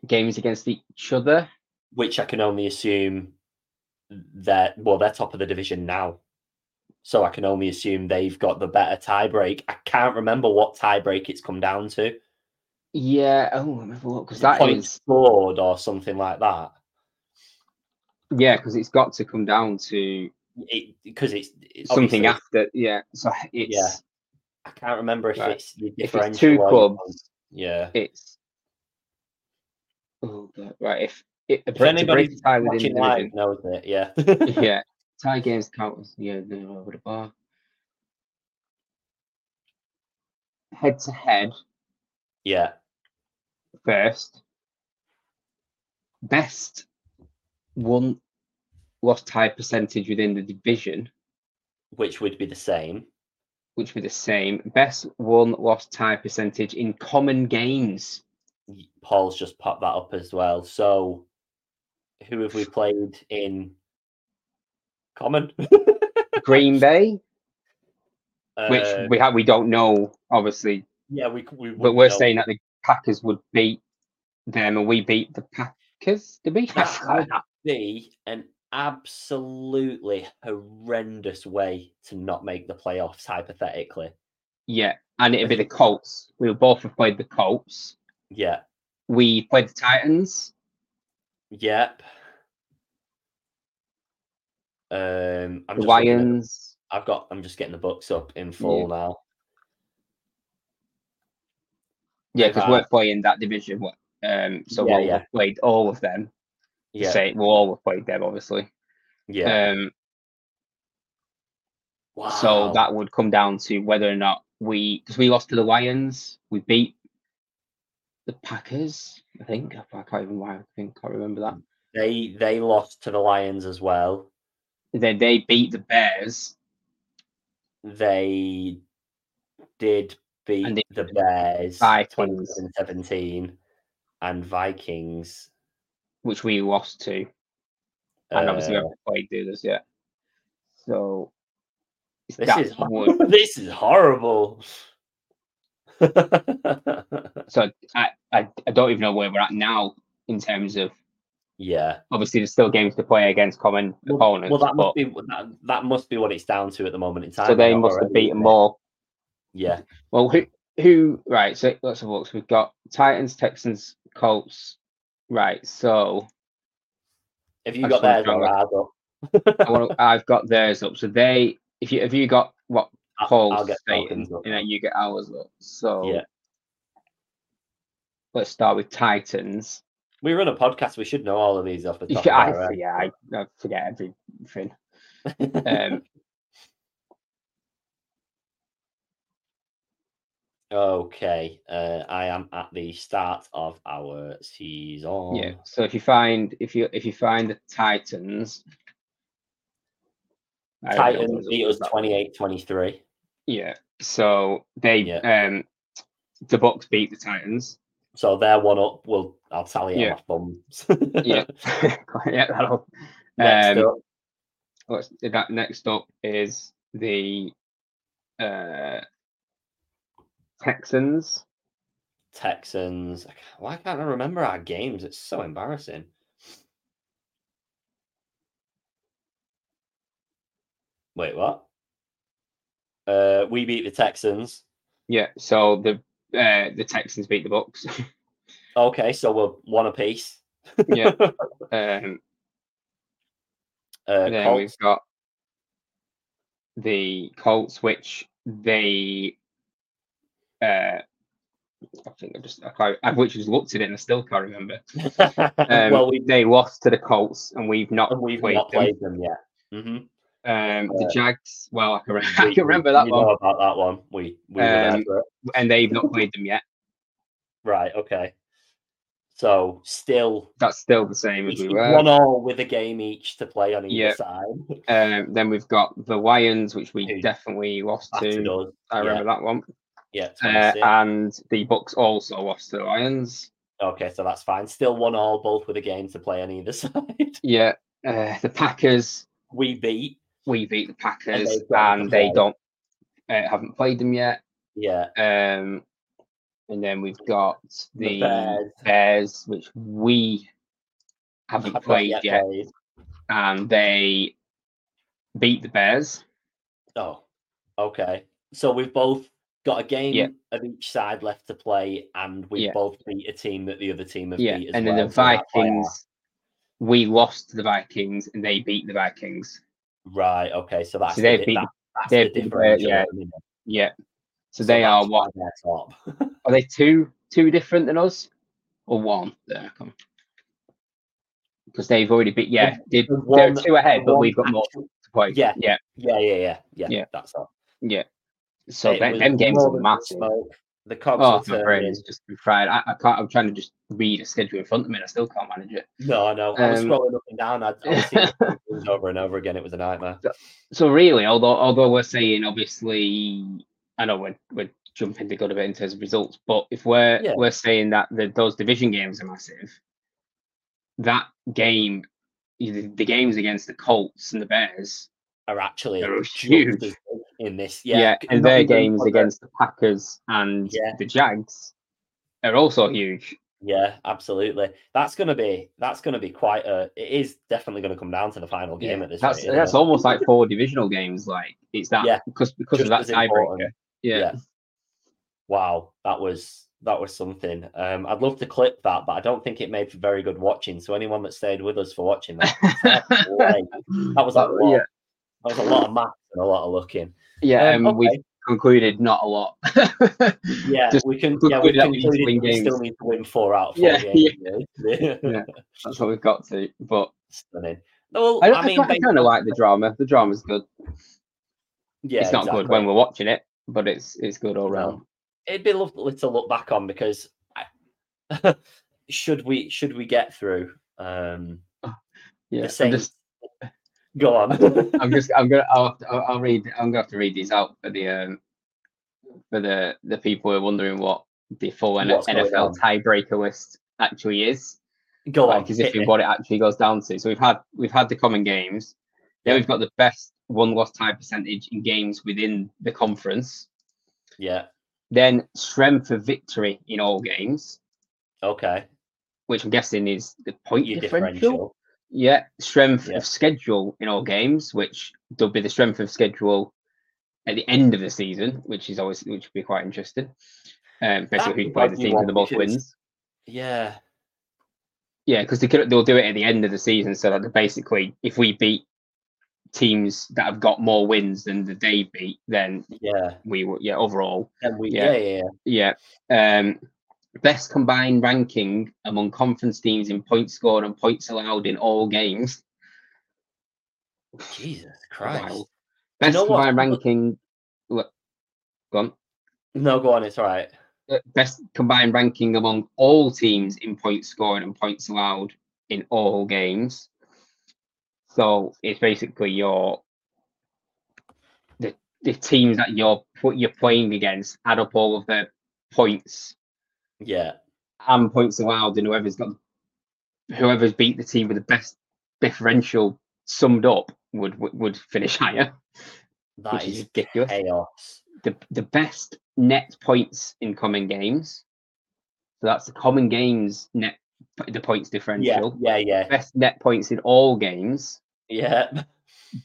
games against each other? which I can only assume that well, they're top of the division now. So I can only assume they've got the better tiebreak. I can't remember what tiebreak it's come down to. Yeah. Oh, have a because it that points is scored or something like that. yeah because it's got to come down to Because it's, it's something after. Yeah. So it's Yeah. I can't remember if Right. it's the If it's two clubs, Yeah. it's oh god, right. If it, If anybody the tie within watching live knows it, yeah. yeah, tie games count as yeah, no, over the bar. Head to head yeah. First. Best one lost tie percentage within the division, Which would be the same. which would be the same. Best one lost tie percentage in common games. Paul's just popped that up as well. So, who have we played in common? Green Bay, which Uh, we have we don't know obviously yeah, we, we but we're know. saying that the Packers would beat them, and we beat the Packers. Did we? that would be an absolutely horrendous way to not make the playoffs. Hypothetically, yeah, and it'd be the Colts. We would both have played the Colts. yeah, We played the Titans. yep. Um, I'm the just looking at- Lions. I've got. I'm just getting the Bucks up in full now. Yeah, because we're playing that division. what- Um, so Yeah, we'll yeah. have played all of them. Yeah, Say we'll all have played them, obviously. yeah. Um, wow. so that would come down to whether or not we, because we lost to the Lions, we beat the Packers. I think I can't even. I think can't remember that. they they lost to the Lions as well. Then they beat the Bears. They did beat And the Bears Vikings. 17 and Vikings. which we lost to, and obviously we uh, haven't played the yet. So this is would- this is horrible. so I, I I don't even know where we're at now in terms of yeah. obviously there's still games to play against common Well, opponents. well, that but, must be that, that must be what it's down to at the moment in time. so they must have beaten more. Yeah, Well, who who right? So let's have a look. We've got Titans, Texans, Colts. Right. So have you I got theirs wanna or try ours up? I wanna, I've got theirs up. So they if you have you got what I'll- I'll get stating, Falcons up. and then you get ours up. So Yeah. let's start with Titans. We run a podcast. We should know all of these off the top. Yeah, of I, yeah, I, I forget everything. Um, Okay, uh, I am at the start of our season. Yeah. So if you find if you if you find the Titans, I don't know Titans beat us 28 23. Yeah. So they Yeah. um the Bucks beat the Titans. So they're one up. We'll I'll tally Yeah. my thumbs. Yeah. yeah, that'll Next Um, up, what's that next up is the uh Texans. Texans. Why can't I remember our games? It's so embarrassing. Wait, what? Uh, we beat the Texans. Yeah, so the uh the Texans beat the Bucks. Okay, so we're one apiece. Yeah. um uh, then Colts. we've got the Colts, which they uh I think I just I can't I've literally just looked at it and I still can't remember. Um, well, we they lost to the Colts and we've not we've played not them. played them yet. hmm Um, the Uh, Jags, well, I can, re- I can remember that we one, know about that one. We we Um, and they've not played them yet. Right. Okay. So still That's still the same as we one were. all with a game each to play on either Yeah. side. Um, then we've got the Lions, which we Who definitely lost to. us. I remember that one. Yeah. Uh, and the Bucks also lost to the Lions. okay, so that's fine. Still one all, both with a game to play on either side. Yeah. Uh, the Packers, we beat. we beat the Packers, they've got and they don't uh, haven't played them yet. Yeah. Um, and then we've got The the, Bears. Bears, which we haven't have played yet yet, played. and they beat the Bears. Oh. Okay. So we've both got a game Yeah. of each side left to play, and we've Yeah. both beat a team that the other team have Yeah, beat as and then well. the why I Vikings, we lost to the Vikings, and they beat the Vikings. Right. Okay. So that's So the they di- beat that- that's they the beat the- yeah. Yeah, so, So they are what? top. Are they two two different than us, or one? There, come. Because they've already beat. Yeah, they, The they're two ahead, the but we've got more to play. Yeah. yeah, Yeah. Yeah. Yeah. Yeah. Yeah. That's all. yeah. So It them, games are massive. smoke. The cogs Oh, my brain turning. is just fried. I, I can't. I'm trying to just read a schedule in front of me, and I still can't manage it. No, I know. I was Um, scrolling up and down. I'd, I was the over and over again. It was a nightmare. So really, although although we're saying obviously, I know we're we're jumping the gun a bit in terms of results, but if we're Yeah. we're saying that the, those division games are massive, that game, the, the games against the Colts and the Bears, Are actually huge. In this. yeah, Yeah. and their games against the Packers and Yeah. the Jags are also huge. Yeah, absolutely. That's gonna be that's gonna be quite a. It is definitely gonna come down to the final game Yeah, at this that's rate. that's almost like four divisional games. Like it's that Yeah, because because just of that tiebreaker. important. Yeah. Yeah. Wow, that was that was something. Um, I'd love to clip that, but I don't think it made for very good watching. So anyone that stayed with us for watching that, that was But, yeah. That was a lot of maths and a lot of looking. Yeah, Um, um, we've concluded not a lot. Yeah, Just we can. concluded Yeah, we that we need to concluded win we still need to win four out of four Yeah, games. Yeah, Yeah. That's what we've got to. But stunning. Well, I, I, I, mean, kind of like the drama. The drama's good. yeah, it's not exactly. good when we're watching it, but it's it's good all round. it'd be lovely to look back on because I, should we should we get through um Yeah, the just, go on I'm just, I'm gonna, I'll, I'll, I'll read. I'm gonna have to read these out for the um for the the people who are wondering what the full What's NFL tiebreaker list actually is. go on like as if in what it actually goes down to. So we've had we've had the common games. Then Yeah. we've got the best one loss tie percentage in games within the conference. yeah Then strength of victory in all games, okay which I'm guessing is the point differential. differential Yeah, strength Yeah. of schedule in all games, which there'll be the strength of schedule at the end of the season, which is always which would be quite interesting. Um, basically, who plays the teams with the most wins. yeah Yeah, because they could, they'll do it at the end of the season, so that basically, if we beat teams that have got more wins than the they beat, then yeah we will. Yeah, overall, we Yeah. yeah yeah, yeah. yeah. Um, best combined ranking among conference teams in points scored and points allowed in all games. jesus christ Wow. You Best know what? combined ranking. Look, go on. No, go on. It's all right. uh, best combined ranking among all teams in points scored and points allowed in all games. So it's basically your the the teams that you're put you're playing against add up all of the points Yeah. and points allowed, and whoever's got whoever's beat the team with the best differential summed up would would, would finish higher, That is is ridiculous. chaos. the the best net points in common games. So that's the common games net the points Yeah. differential. Yeah. Yeah. Best net points in all games. Yeah.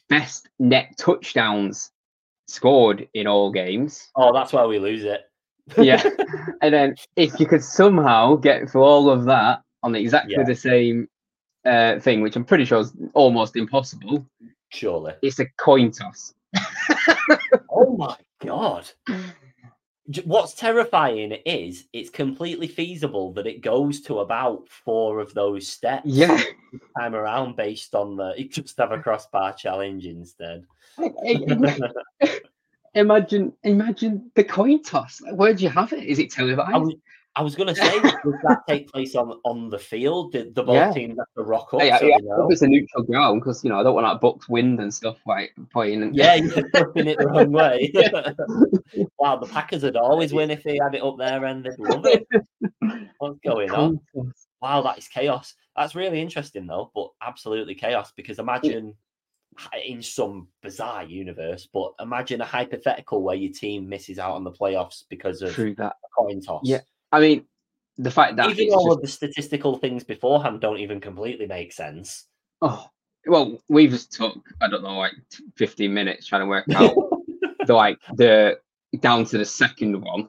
Best net touchdowns scored in all games. Oh, that's why we lose it. Yeah. and then if you could somehow get through all of that on exactly Yeah. the same uh, thing, which I'm pretty sure is almost impossible, Surely. it's a coin toss. Oh my god. What's terrifying is it's completely feasible that it goes to about four of those steps Yeah. time around based on the you just have a crossbar challenge instead. imagine imagine the coin toss. Like, where do you have it? Is it televised? I was, I was gonna say, does that take place on on the field? Did the both Yeah. teams have to rock up? yeah, so yeah, hope it's a neutral ground because you know I don't want that box wind and stuff like playing. Yeah, you're flipping it the wrong way. wow, the Packers would always win if they had it up there and they'd love it. What's going on? Wow, that is chaos. That's really interesting though, but absolutely chaos because imagine in some bizarre universe, but imagine a hypothetical where your team misses out on the playoffs because of Through that, a coin toss. Yeah, I mean, the fact that even all just, of the statistical things beforehand don't even completely make sense. oh well, we've just took I don't know like fifteen minutes trying to work out the like the down to the second one.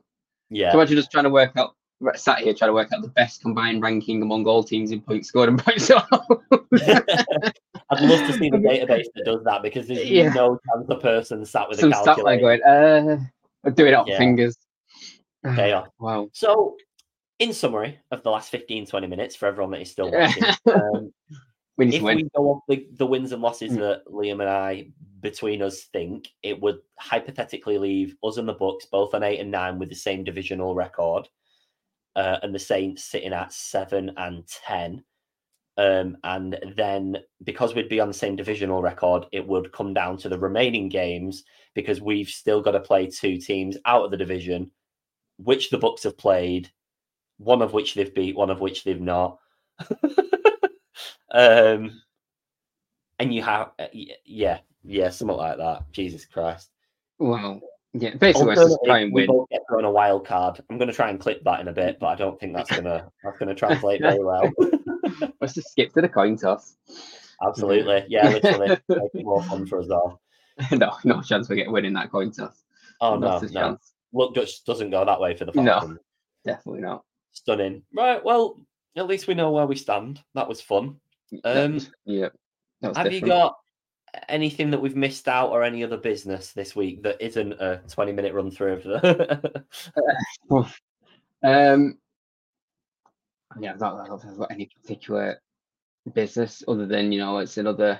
Yeah. So imagine just trying to work out. Sat here trying to work out the best combined ranking among all teams in points scored and points allowed. I'd love to see the database that does that because there's Yeah. no chance the person sat with Some a calculator. going, uh, I'm it off Yeah. fingers. Chaos. Wow. So, in summary of the last 15, 20 minutes, for everyone that is still watching, um, we if we go off the, the wins and losses Mm. that Liam and I between us think, it would hypothetically leave us and the Bucks both on eight and nine with the same divisional record, uh, and the Saints sitting at seven and ten. Um, and then because we'd be on the same divisional record, it would come down to the remaining games because we've still got to play two teams out of the division, which the Bucks have played, one of which they've beat, one of which they've not. um, and you have, uh, yeah, yeah, something like that. Jesus Christ. Wow. Yeah, basically, let's just try and win. get thrown a wild card. I'm going to try and clip that in a bit, but I don't think that's gonna that's gonna translate very well. Let's just skip to the coin toss. Absolutely, yeah, literally, make it more fun for us all. no, no chance we get winning that coin toss. Oh no, Not no, chance. look, just doesn't go that way for the No. Definitely not. Stunning. Right, well, at least we know where we stand. That was fun. Um, yeah. Have you got anything that we've missed out or any other business this week that isn't a 20 minute run through of the Um, yeah, I don't, I don't think I've got any particular business other than you know it's another,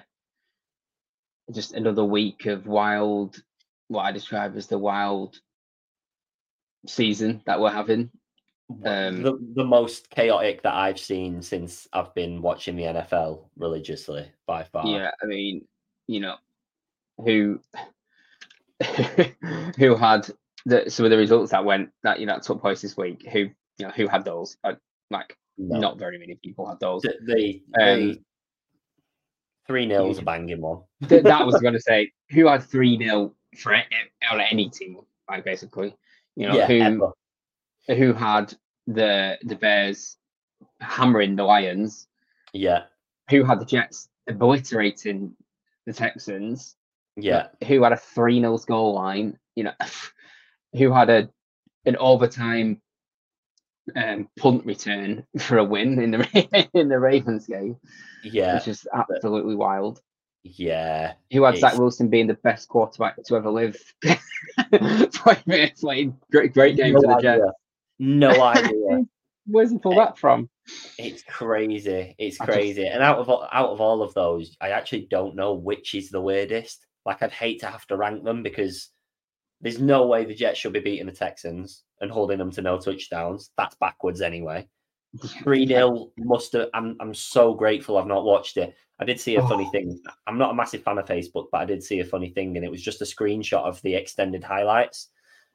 just another week of wild, what I describe as the wild season that we're having. Um, the, the most chaotic that I've seen since I've been watching the NFL religiously by far. Yeah, I mean, you know, who who had the some of the results that went that you know took place this week? Who you know who had those? Uh, like, No. not very many people had those. the, the, Um, the three nils banging one. Th- that was going to say who had three 0 for a- on any team, like basically, you know, yeah, who ever. who had the the Bears hammering the Lions, yeah, who had the Jets obliterating the Texans, yeah, who had a 3 0 score line, you know, who had a an overtime um, punt return for a win in the in the Ravens game, yeah, which is absolutely wild. yeah. Who had Zach Wilson being the best quarterback to ever live? playing, playing great, great game No for the. Jets. No idea. Where's he pull that from? It's crazy. It's I just- crazy. And out of out of all of those, I actually don't know which is the weirdest. Like I'd hate to have to rank them because There's no way the Jets should be beating the Texans and holding them to no touchdowns. That's backwards anyway. 3 0 must have. I'm, I'm so grateful I've not watched it. I did see a funny Oh. thing. I'm not a massive fan of Facebook, but I did see a funny thing, and it was just a screenshot of the extended highlights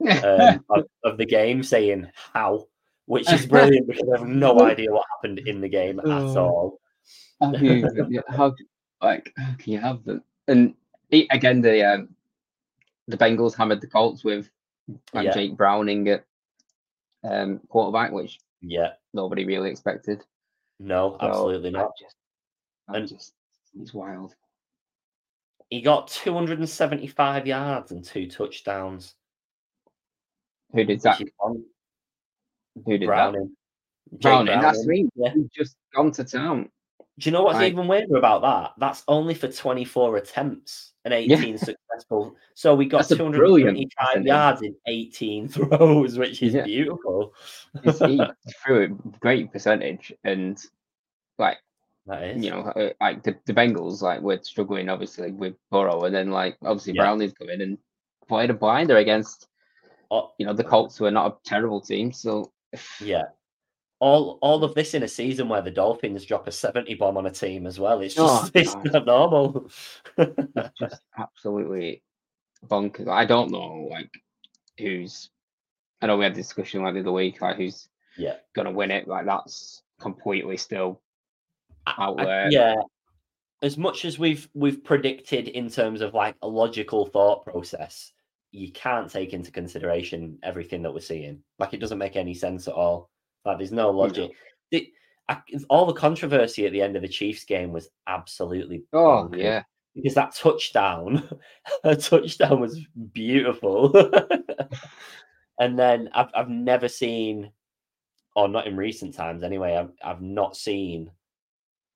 um, of, of the game saying how, which is brilliant because I have no idea what happened in the game at Oh. all. how can you, how like how can you have them? And again, the um, the Bengals hammered the Colts with like Yeah. Jake Browning at um, quarterback, which Yeah, nobody really expected. no, So, absolutely not. Just, And- just, it's wild. He got 275 yards and two touchdowns. Who did that? Who did that? Browning. Browning. That's me. Yeah. He's just gone to town. Do you know what's Right. even weirder about that? That's only for 24 attempts and 18 successful. So we got That's 225 yards in 18 throws, which is Yeah. beautiful. He threw a great percentage, and like that is. you know, uh, like the, the Bengals, like we're struggling obviously with Burrow, and then like obviously Yeah. Browning's come in and played a blinder against Oh, you know the Colts, who are not a terrible team. So yeah. All all of this in a season where the Dolphins drop a 70 bomb on a team as well. It's Oh, just it's God. not normal. it's just absolutely bonkers. I don't know like who's. I know we had a discussion like the other week, like who's Yeah. gonna win it. Like that's completely still out I- there. yeah. As much as we've we've predicted in terms of like a logical thought process, you can't take into consideration everything that we're seeing. Like it doesn't make any sense at all. Like there's no logic. The, I, all the controversy at the end of the Chiefs game was absolutely Oh bonkers. yeah, because that touchdown, a touchdown was beautiful. and then I've I've never seen, or not in recent times anyway. I've I've not seen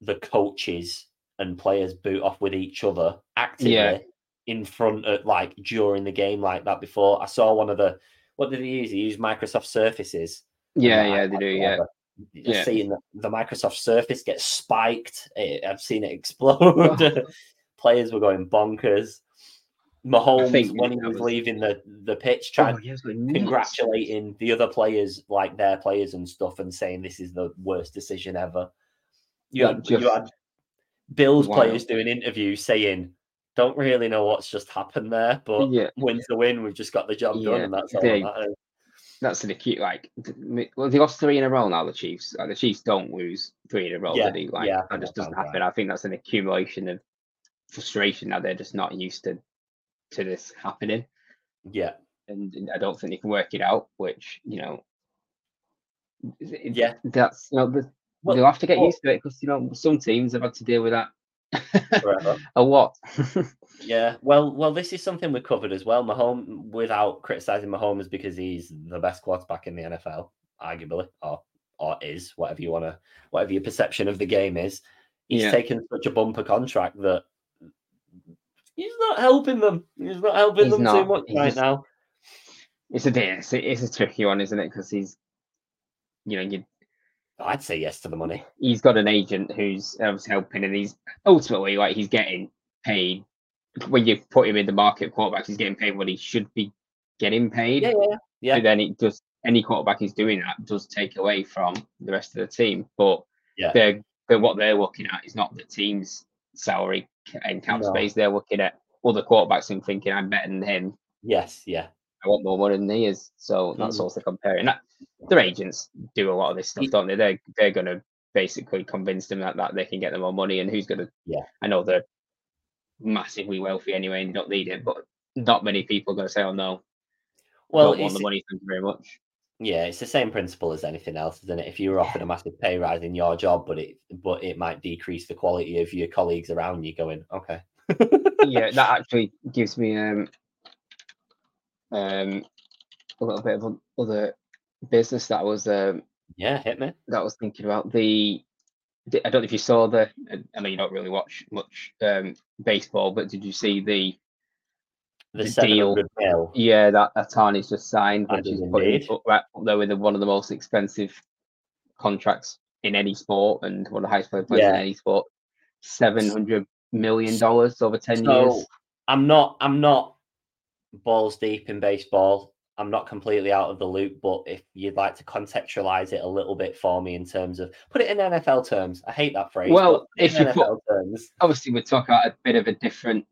the coaches and players boot off with each other actively Yeah. in front of like during the game like that before. I saw one of the what did he use? He used Microsoft Surfaces. Yeah, yeah. that They iPad, do. Yeah, whatever. Just Yeah. seeing the, the Microsoft Surface get spiked, I've seen it explode. Players were going bonkers. Mahomes, think when he was was- leaving the, the pitch, oh, tried Oh, yeah, it's going nuts. congratulating the other players, like their players and stuff, and saying this is the worst decision ever. You Like, had, you had Bills wild. players doing interviews saying, "Don't really know what's just happened there, but Yeah. win's the win. We've just got the job done, and that's all they- that matters." That's an acute like. Well, they lost three in a row now. The Chiefs, like, the Chiefs don't lose three in a row. Yeah, do they? Like yeah, that just doesn't happen. I think that's an accumulation of frustration. Now they're just not used to to this happening, Yeah, and, and I don't think they can work it out. Which you know, Yeah. that's you know the, Well, they'll have to get well- used to it because you know some teams have had to deal with that. a lot. Yeah, well, well, this is something we covered as well. Mahomes, without criticizing Mahomes because he's the best quarterback in the NFL, arguably, or or is whatever you want to, whatever your perception of the game is. He's Yeah. taken such a bumper contract that he's not helping them. He's not helping He's them too much right now. it's a it's a, it's a tricky one, isn't it? Because he's you know you I'd say yes to the money. he's got an agent who's helping, and he's ultimately like he's getting paid when you put him in the market quarterbacks. He's getting paid what he should be getting paid. Yeah, yeah, yeah. Then it does any quarterback who's doing that does take away from the rest of the team. But Yeah. they're, they're what they're looking at is not the team's salary and cap No. space. They're looking at other quarterbacks and thinking, I'm better than him. yes, yeah, I want more money than he is. So that's Mhm. also comparing that. Their agents do a lot of this stuff, don't they? They're they're gonna basically convince them that, that they can get them more money and who's gonna Yeah. I know they're massively wealthy anyway and don't need it, but not many people are gonna say, Oh no, Well, don't want the money, thank you very much. yeah, it's the same principle as anything else, isn't it? If you were offered a massive pay rise in your job, but it but it might decrease the quality of your colleagues around you, going, okay, yeah, that actually gives me um um a little bit of other business that I was um yeah, hit me. that I was thinking about the. I don't know if you saw the. I know you don't really watch much um, baseball, but did you see the? The, The deal. mil. Yeah, that Ohtani's just signed, which is putting up, right up there with the, one of the most expensive contracts in any sport and one of the highest paid players in any sport. Seven hundred million dollars over ten So years. I'm not I'm not balls deep in baseball. I'm not completely out of the loop, but if you'd like to contextualize it a little bit for me in terms of put it in NFL terms, I hate that phrase. Well, if you NFL put, terms, obviously we're talking about a bit of a different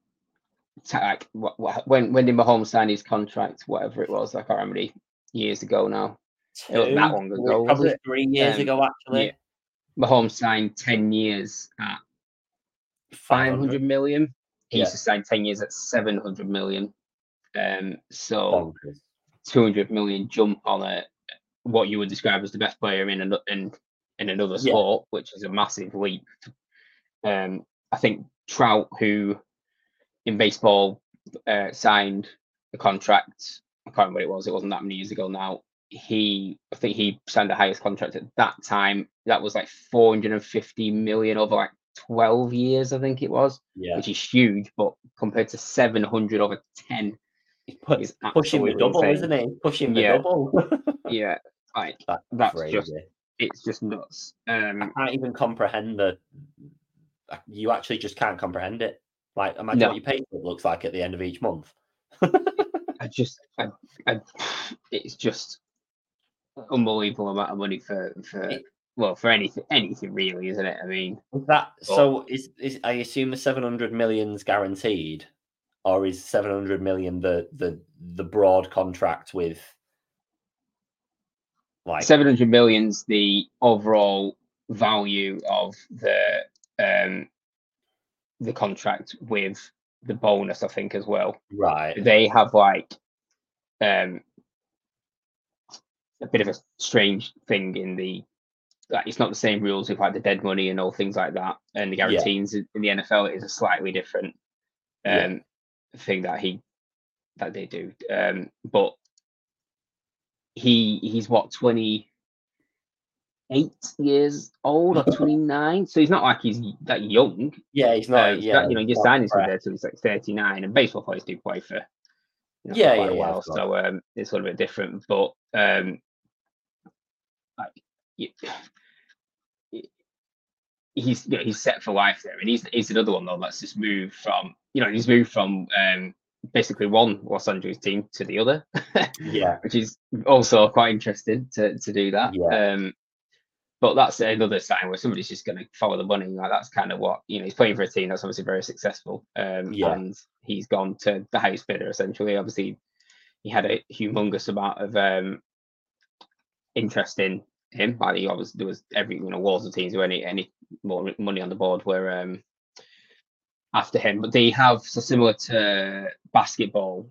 what, when when did Mahomes sign his contract, whatever it was, I can't remember many years ago now. It wasn't that long ago, probably it? three years Um, ago, actually. yeah. Mahomes signed ten years at five hundred million. He used to sign ten years at seven hundred million. Um, so two hundred million jump on a what you would describe as the best player in an, in in another Yeah. sport, which is a massive leap. Um, I think Trout, who in baseball uh, signed a contract, I can't remember what it was. It wasn't that many years ago now. He, I think he signed the highest contract at that time. That was like 450 million over like 12 years, I think it was, Yeah, which is huge. But compared to 700 over 10, he's put, is pushing the double, insane. isn't he? Pushing the Yeah. double. yeah, like That's, That's crazy. just- it's just nuts. I Um, can't even comprehend the. You actually just can't comprehend it. Like, imagine No. what your payslip looks like at the end of each month. I just, I, I, it's just unbelievable amount of money for for It- well for anything anything really, isn't it? I mean, that so? Is is I assume the seven hundred million's guaranteed, or is seven hundred million the the the broad contract with like seven hundred millions the overall value of the um the contract with the bonus, I think as well. right? They have like um a bit of a strange thing in the like it's not the same rules with like the dead money and all things like that and the guarantees in in the NFL it is a slightly different Yeah. Thing that he that they do. Um but he he's what 28 years old or 29 so he's not like he's that young. Yeah, he's uh, not. he's yeah, you know you not sign his there till he's like 39 and baseball players do play for you know, Yeah, yeah, a yeah, while of so um it's a little bit different but um like he's you know, he's set for life there and he's he's another one though that's just moved from you know he's moved from um basically one Los Angeles team to the other Yeah, which is also quite interesting to to do that. Yeah. Um, but that's another sign where somebody's just going to follow the money. Like that's kind of what you know. He's playing for a team that's obviously very successful, um, Yeah. and he's gone to the highest bidder essentially. Obviously, he had a humongous amount of um, interest in him. Like he obviously there was every you know walls of teams who any any more money on the board were um, after him. But they have so similar to basketball.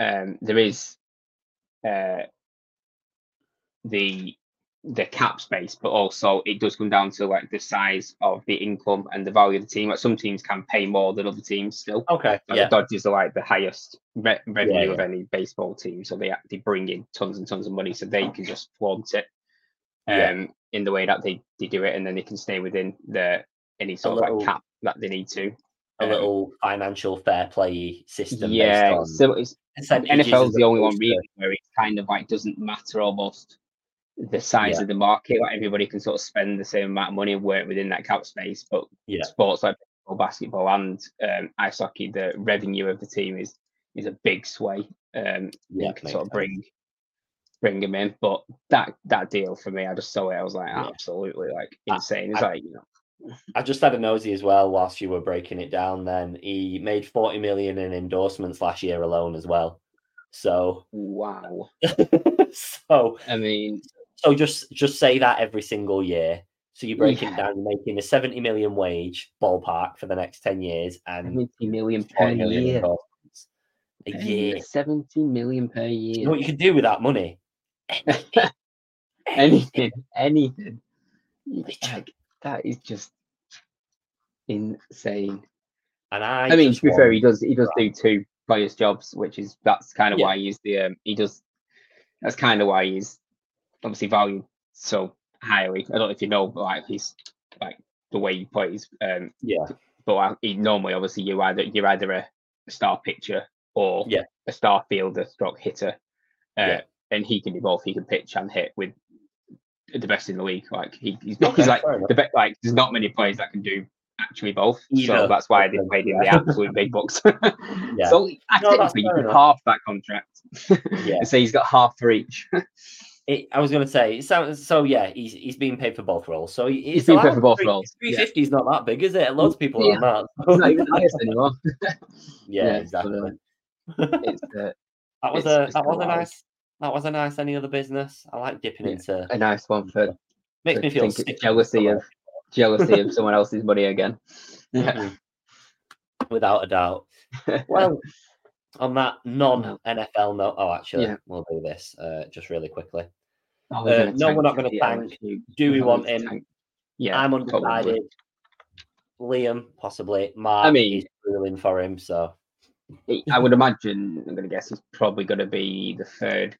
Um, there is uh, the the cap space, but also it does come down to like the size of the income and the value of the team. Like some teams can pay more than other teams still. okay. Like Yeah, The Dodgers are like the highest re- revenue Yeah, of any baseball team, so they they bring in tons and tons of money, so they can just flaunt it um, Yeah. in the way that they, they do it, and then they can stay within the any sort of little- like cap that they need to. a um, little financial fair play system. yeah, so it's NFL is the only one really where it kind of like doesn't matter almost the size Yeah. of the market. Like everybody can sort of spend the same amount of money and work within that cap space. But Yeah. sports like baseball, basketball, and um, ice hockey, the revenue of the team is is a big sway. Um, Yeah, you can sort of sense. bring bring him in. But that that deal for me, I just saw it. I was like, Yeah. absolutely like insane. It's I- like you know, I just had a nosy as well whilst you were breaking it down. Then he made forty million in endorsements last year alone as well. So, wow. so, I mean, so just just say that every single year. So you break Yeah. it down, you're making a seventy million wage ballpark for the next ten years, and seventy million per 40 million year. a year. Seventy million per You year. know what you could do with that money? anything, anything. You- Literally. like, that is just insane. And I, I, mean, to be fair, he does he does do two players' jobs, which is that's kind of Yeah. why he's the um, he does. That's kind of why he's obviously valued so highly. I don't know if you know, but like he's like the way he plays. Um, yeah, but uh, he, normally, obviously, you either you're either a, a star pitcher or Yeah. a star fielder, stroke hitter. Uh, Yeah. And he can do both. He can pitch and hit with the best in the league. Like he, he's, Okay, he's like the best. Like there's not many players that can do actually both. Either so that's why they paid him the absolute big bucks. Yeah. So I No, think that's you enough. half that contract. Yeah. say he's got half for each. It, I was going to say, it sounds so. Yeah, he's he's being paid for both roles. So he- He's being paid for both three- roles, yeah. 350 is not that big, is it? Loads of people Yeah. are not that. even the highest anymore. yeah, Yeah, exactly. It's uh, that was a that was a nice that was a nice any other business. I like dipping Yeah. into. a nice one for, Makes me feel jealousy of jealousy of someone else's money again. Yeah. Mhm. without a doubt. Well, on that non NFL note, oh, actually, Yeah. we'll do this uh, just really quickly. Oh, we're Uh, no, we're not the thank. LSU. Do we want him? tank- Yeah, I'm probably. undecided. Liam, possibly. Mark, I mean- he's ruling for him. So I would imagine. I'm going to guess he's probably going to be the third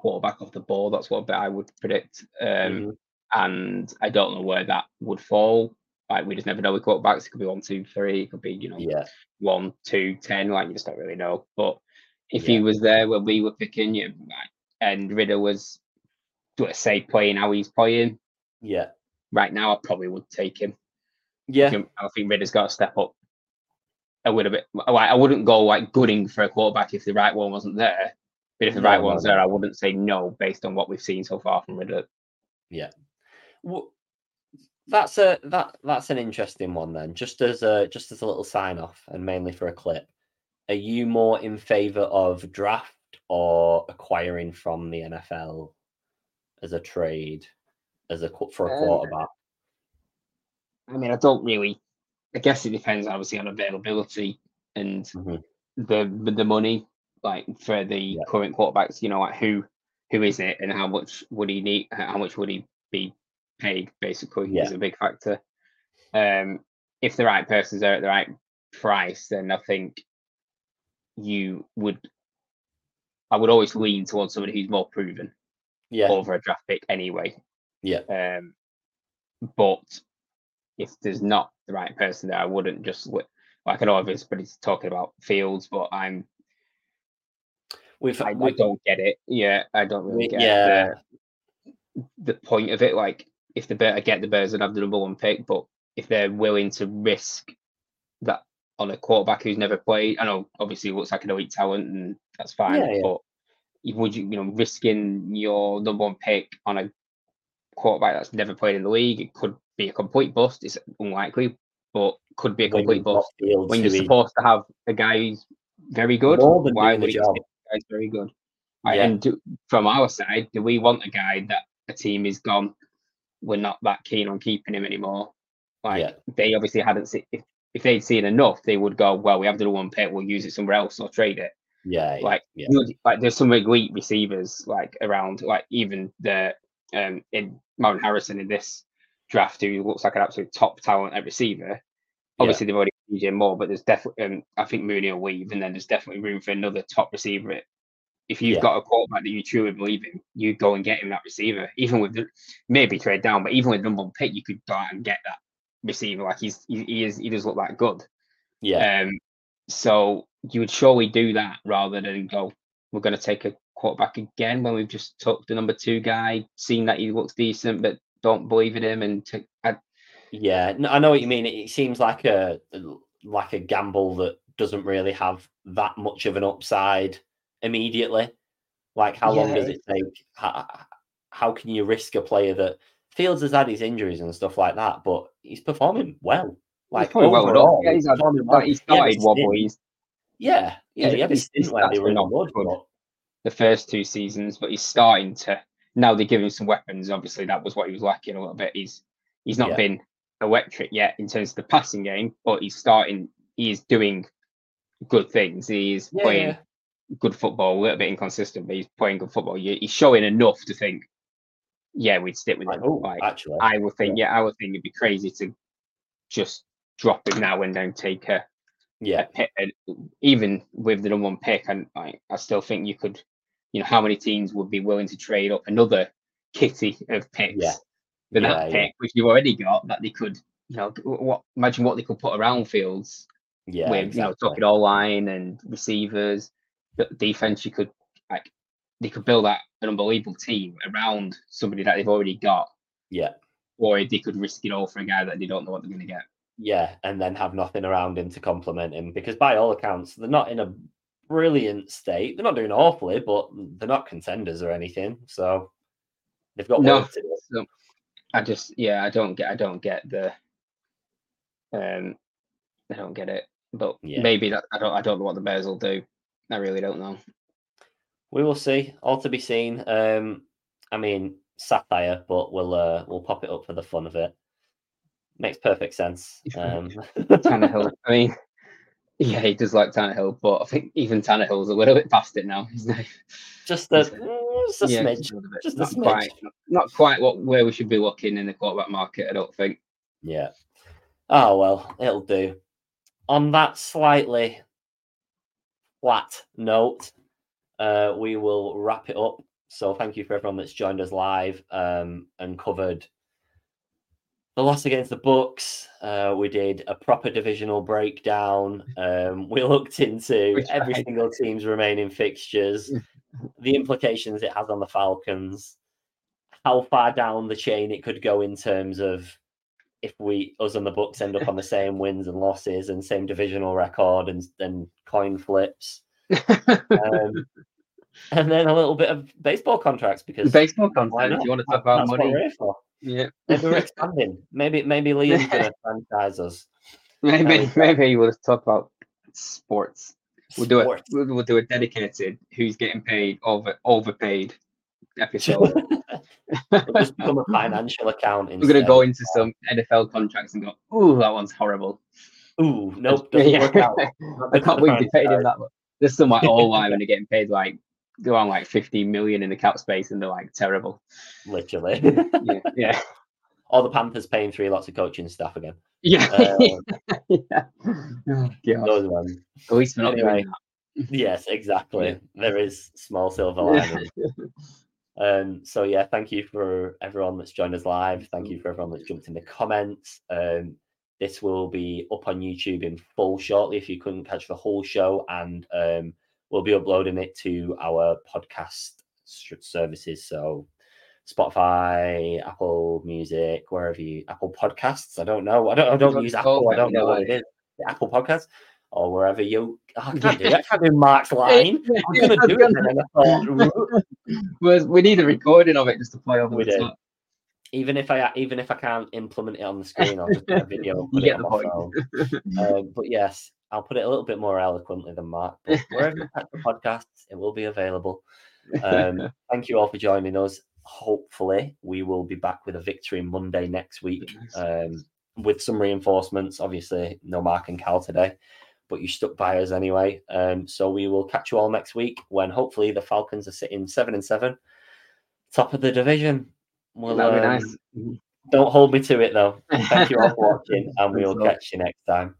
quarterback off the ball. That's what I would predict. Um, mhm. And I don't know where that would fall. Like we just never know with quarterbacks. It could be one, two, three. It could be you know yeah, one, two, ten. Like you just don't really know. But if Yeah. he was there when we were picking, you and Ridder was, let's say, playing how he's playing yeah, right now, I probably would take him. Yeah, I think Ridder's got to step up a little bit. Like, I wouldn't go like gooding for a quarterback if the right one wasn't there. But if the right no, one's no. there, I wouldn't say no based on what we've seen so far from Ridder. Yeah. Well, that's a that that's an interesting one then. Just as a just as a little sign off, and mainly for a clip. Are you more in favour of draft or acquiring from the NFL as a trade, as a for a Um, quarterback? I mean, I don't really. I guess it depends obviously on availability and Mhm. the the money, like for the Yeah. current quarterbacks. You know, like who who is it and how much would he need? How much would he be paid? Basically, Yeah. is a big factor. Um, if the right person's there at the right price, then I think you would. I would always lean towards somebody who's more proven Yeah, over a draft pick anyway. yeah, Um, but if there's not the right person there, I wouldn't just li- like I know everybody's talking about Fields, but I'm we've, I, I don't get it. Yeah, I don't really get yeah, the, the point of it. Like if the bear, I get the Bears and have the number one pick, but if they're willing to risk that on a quarterback who's never played, I know obviously looks like an elite talent and that's fine, Yeah, yeah. but you- would you you know risking your number one pick on a quarterback that's never played in the league? It could be a complete bust. It's unlikely, but could be a complete bust when you're supposed to have a guy who's very good. Why would job. skip a guy who's very good? Right, Yeah. And do, from our side, do we want a guy that a team is gone? We're not that keen on keeping him anymore. Like Yeah. they obviously hadn't seen. If, if they'd seen enough, they would go, "Well, we have the one pick. We'll use it somewhere else or trade it." Yeah, yeah, Like, yeah, like there's some elite receivers like around, like even the um in Marvin Harrison in this draft, who looks like an absolute top talent at receiver. Obviously, they've already DJ Moore, but there's definitely, um, I think Mooney will leave, and then there's definitely room for another top receiver. If you've Yeah. got a quarterback that you truly believe in, you go and get him that receiver. Even with the, maybe trade down, but even with number one pick, you could go out and get that receiver. Like he's he, he is he does look that good. yeah, Um, so you would surely do that rather than go, we're going to take a quarterback again when we've just took the number two guy, seen that he looks decent, but don't believe in him. And take, yeah. No, I know what you mean. It, seems like a like a gamble that doesn't really have that much of an upside immediately. Like, how long does it take? How, how can you risk a player that Fields has had his injuries and stuff like that, but he's performing well. Like probably well enough. overall, Yeah, he's had- well. he started wobbly Yeah, yeah, He's- he had a he's- stint he's where they were not good, good. but the first two seasons, but he's starting to now they give him some weapons. Obviously, that was what he was lacking a little bit. He's he's not Yeah. been electric yet in terms of the passing game, but he's starting. He's doing good things. He's Yeah, playing yeah. good football, a little bit inconsistent, but he's playing good football. He's showing enough to think, yeah, we'd stick with him. oh, Like actually, I would think, yeah, I would think it'd be crazy to just drop him now and then take a yeah, pick, and even with the number one pick, and I, I still think you could, you know, how many teams would be willing to trade up another kitty of picks For Yeah, that yeah. pick, which you've already got, that they could, you know, what imagine what they could put around Fields yeah, with, you know, talking all line and receivers, but defense. You could like they could build that an unbelievable team around somebody that they've already got. Yeah, or they could risk it all for a guy that they don't know what they're going to get. Yeah, and then have nothing around him to complement him because by all accounts they're not in a brilliant state. They're not doing awfully, but they're not contenders or anything. So they've got No. Work to do. So I just yeah, I don't get I don't get the um I don't get it. But Yeah. maybe that I don't I don't know what the Bears will do. I really don't know. We will see. All to be seen. Um, I mean satire, but we'll uh, we'll pop it up for the fun of it. Makes perfect sense. Um, Tannehill. I mean, yeah, he does like Tannehill, but I think even Tannehill's a little bit past it now. Isn't he? just mm, just a Yeah, smidge. just a bit. just a not smidge. quite, not quite what where we should be looking in the quarterback market. I don't think. Yeah. Oh well, it'll do. On that slightly flat note, uh, we will wrap it up. So thank you for everyone that's joined us live um, and covered the loss against the Bucks. Uh, we did a proper divisional breakdown. Um, we looked into every single team's remaining fixtures, the implications it has on the Falcons, how far down the chain it could go in terms of if we us and the Bucks end up on the same wins and losses and same divisional record and then coin flips. Um, and then a little bit of baseball contracts because Baseball contracts. If you want to talk about that's money, yeah, Maybe we're expanding. Maybe maybe Liam's gonna franchise us. maybe we maybe we'll just talk about sports. We'll do it. We'll, we'll do a dedicated who's getting paid over overpaid episode. Just become a financial account. We're gonna go into some NFL contracts and go, "Ooh, that one's horrible." Ooh, nope, doesn't Yeah. work out. I can't believe they paid him that much. There's some like all line when they're getting paid like go on like 15 million in the cap space and they're like terrible. Literally. Yeah, yeah, or the Panthers paying three lots of coaching staff again. Yeah. Um, yeah. Oh, those ones. At least we're not Anyway. doing Yes, exactly. Yeah. There is small silver lining. Um, so yeah, thank you for everyone that's joined us live. Thank you for everyone that's jumped in the comments. Um, this will be up on YouTube in full shortly if you couldn't catch the whole show, and um, we'll be uploading it to our podcast services. So Spotify, Apple Music, wherever you Apple Podcasts. I don't know. I don't. I don't use Apple. I don't know what it is. The Apple Podcasts or wherever you. Oh, I can't do. I can't do Mark's line. I'm gonna do it, then we need a recording of it just to play over We the do. top. even if I even if I can't implement it on the screen, I'll just put a video put on phone. Um, but yes, I'll put it a little bit more eloquently than Mark. But wherever you catch the podcasts, it will be available. Um, thank you all for joining us. Hopefully, we will be back with a victory Monday next week um, with some reinforcements. Obviously, no Mark and Cal today, but you stuck by us anyway. Um, so we will catch you all next week when hopefully the Falcons are sitting seven and seven, top of the division. We'll, That'd be um, nice. Don't hold me to it though. Thank you all for watching, and we will Thanks catch you next time.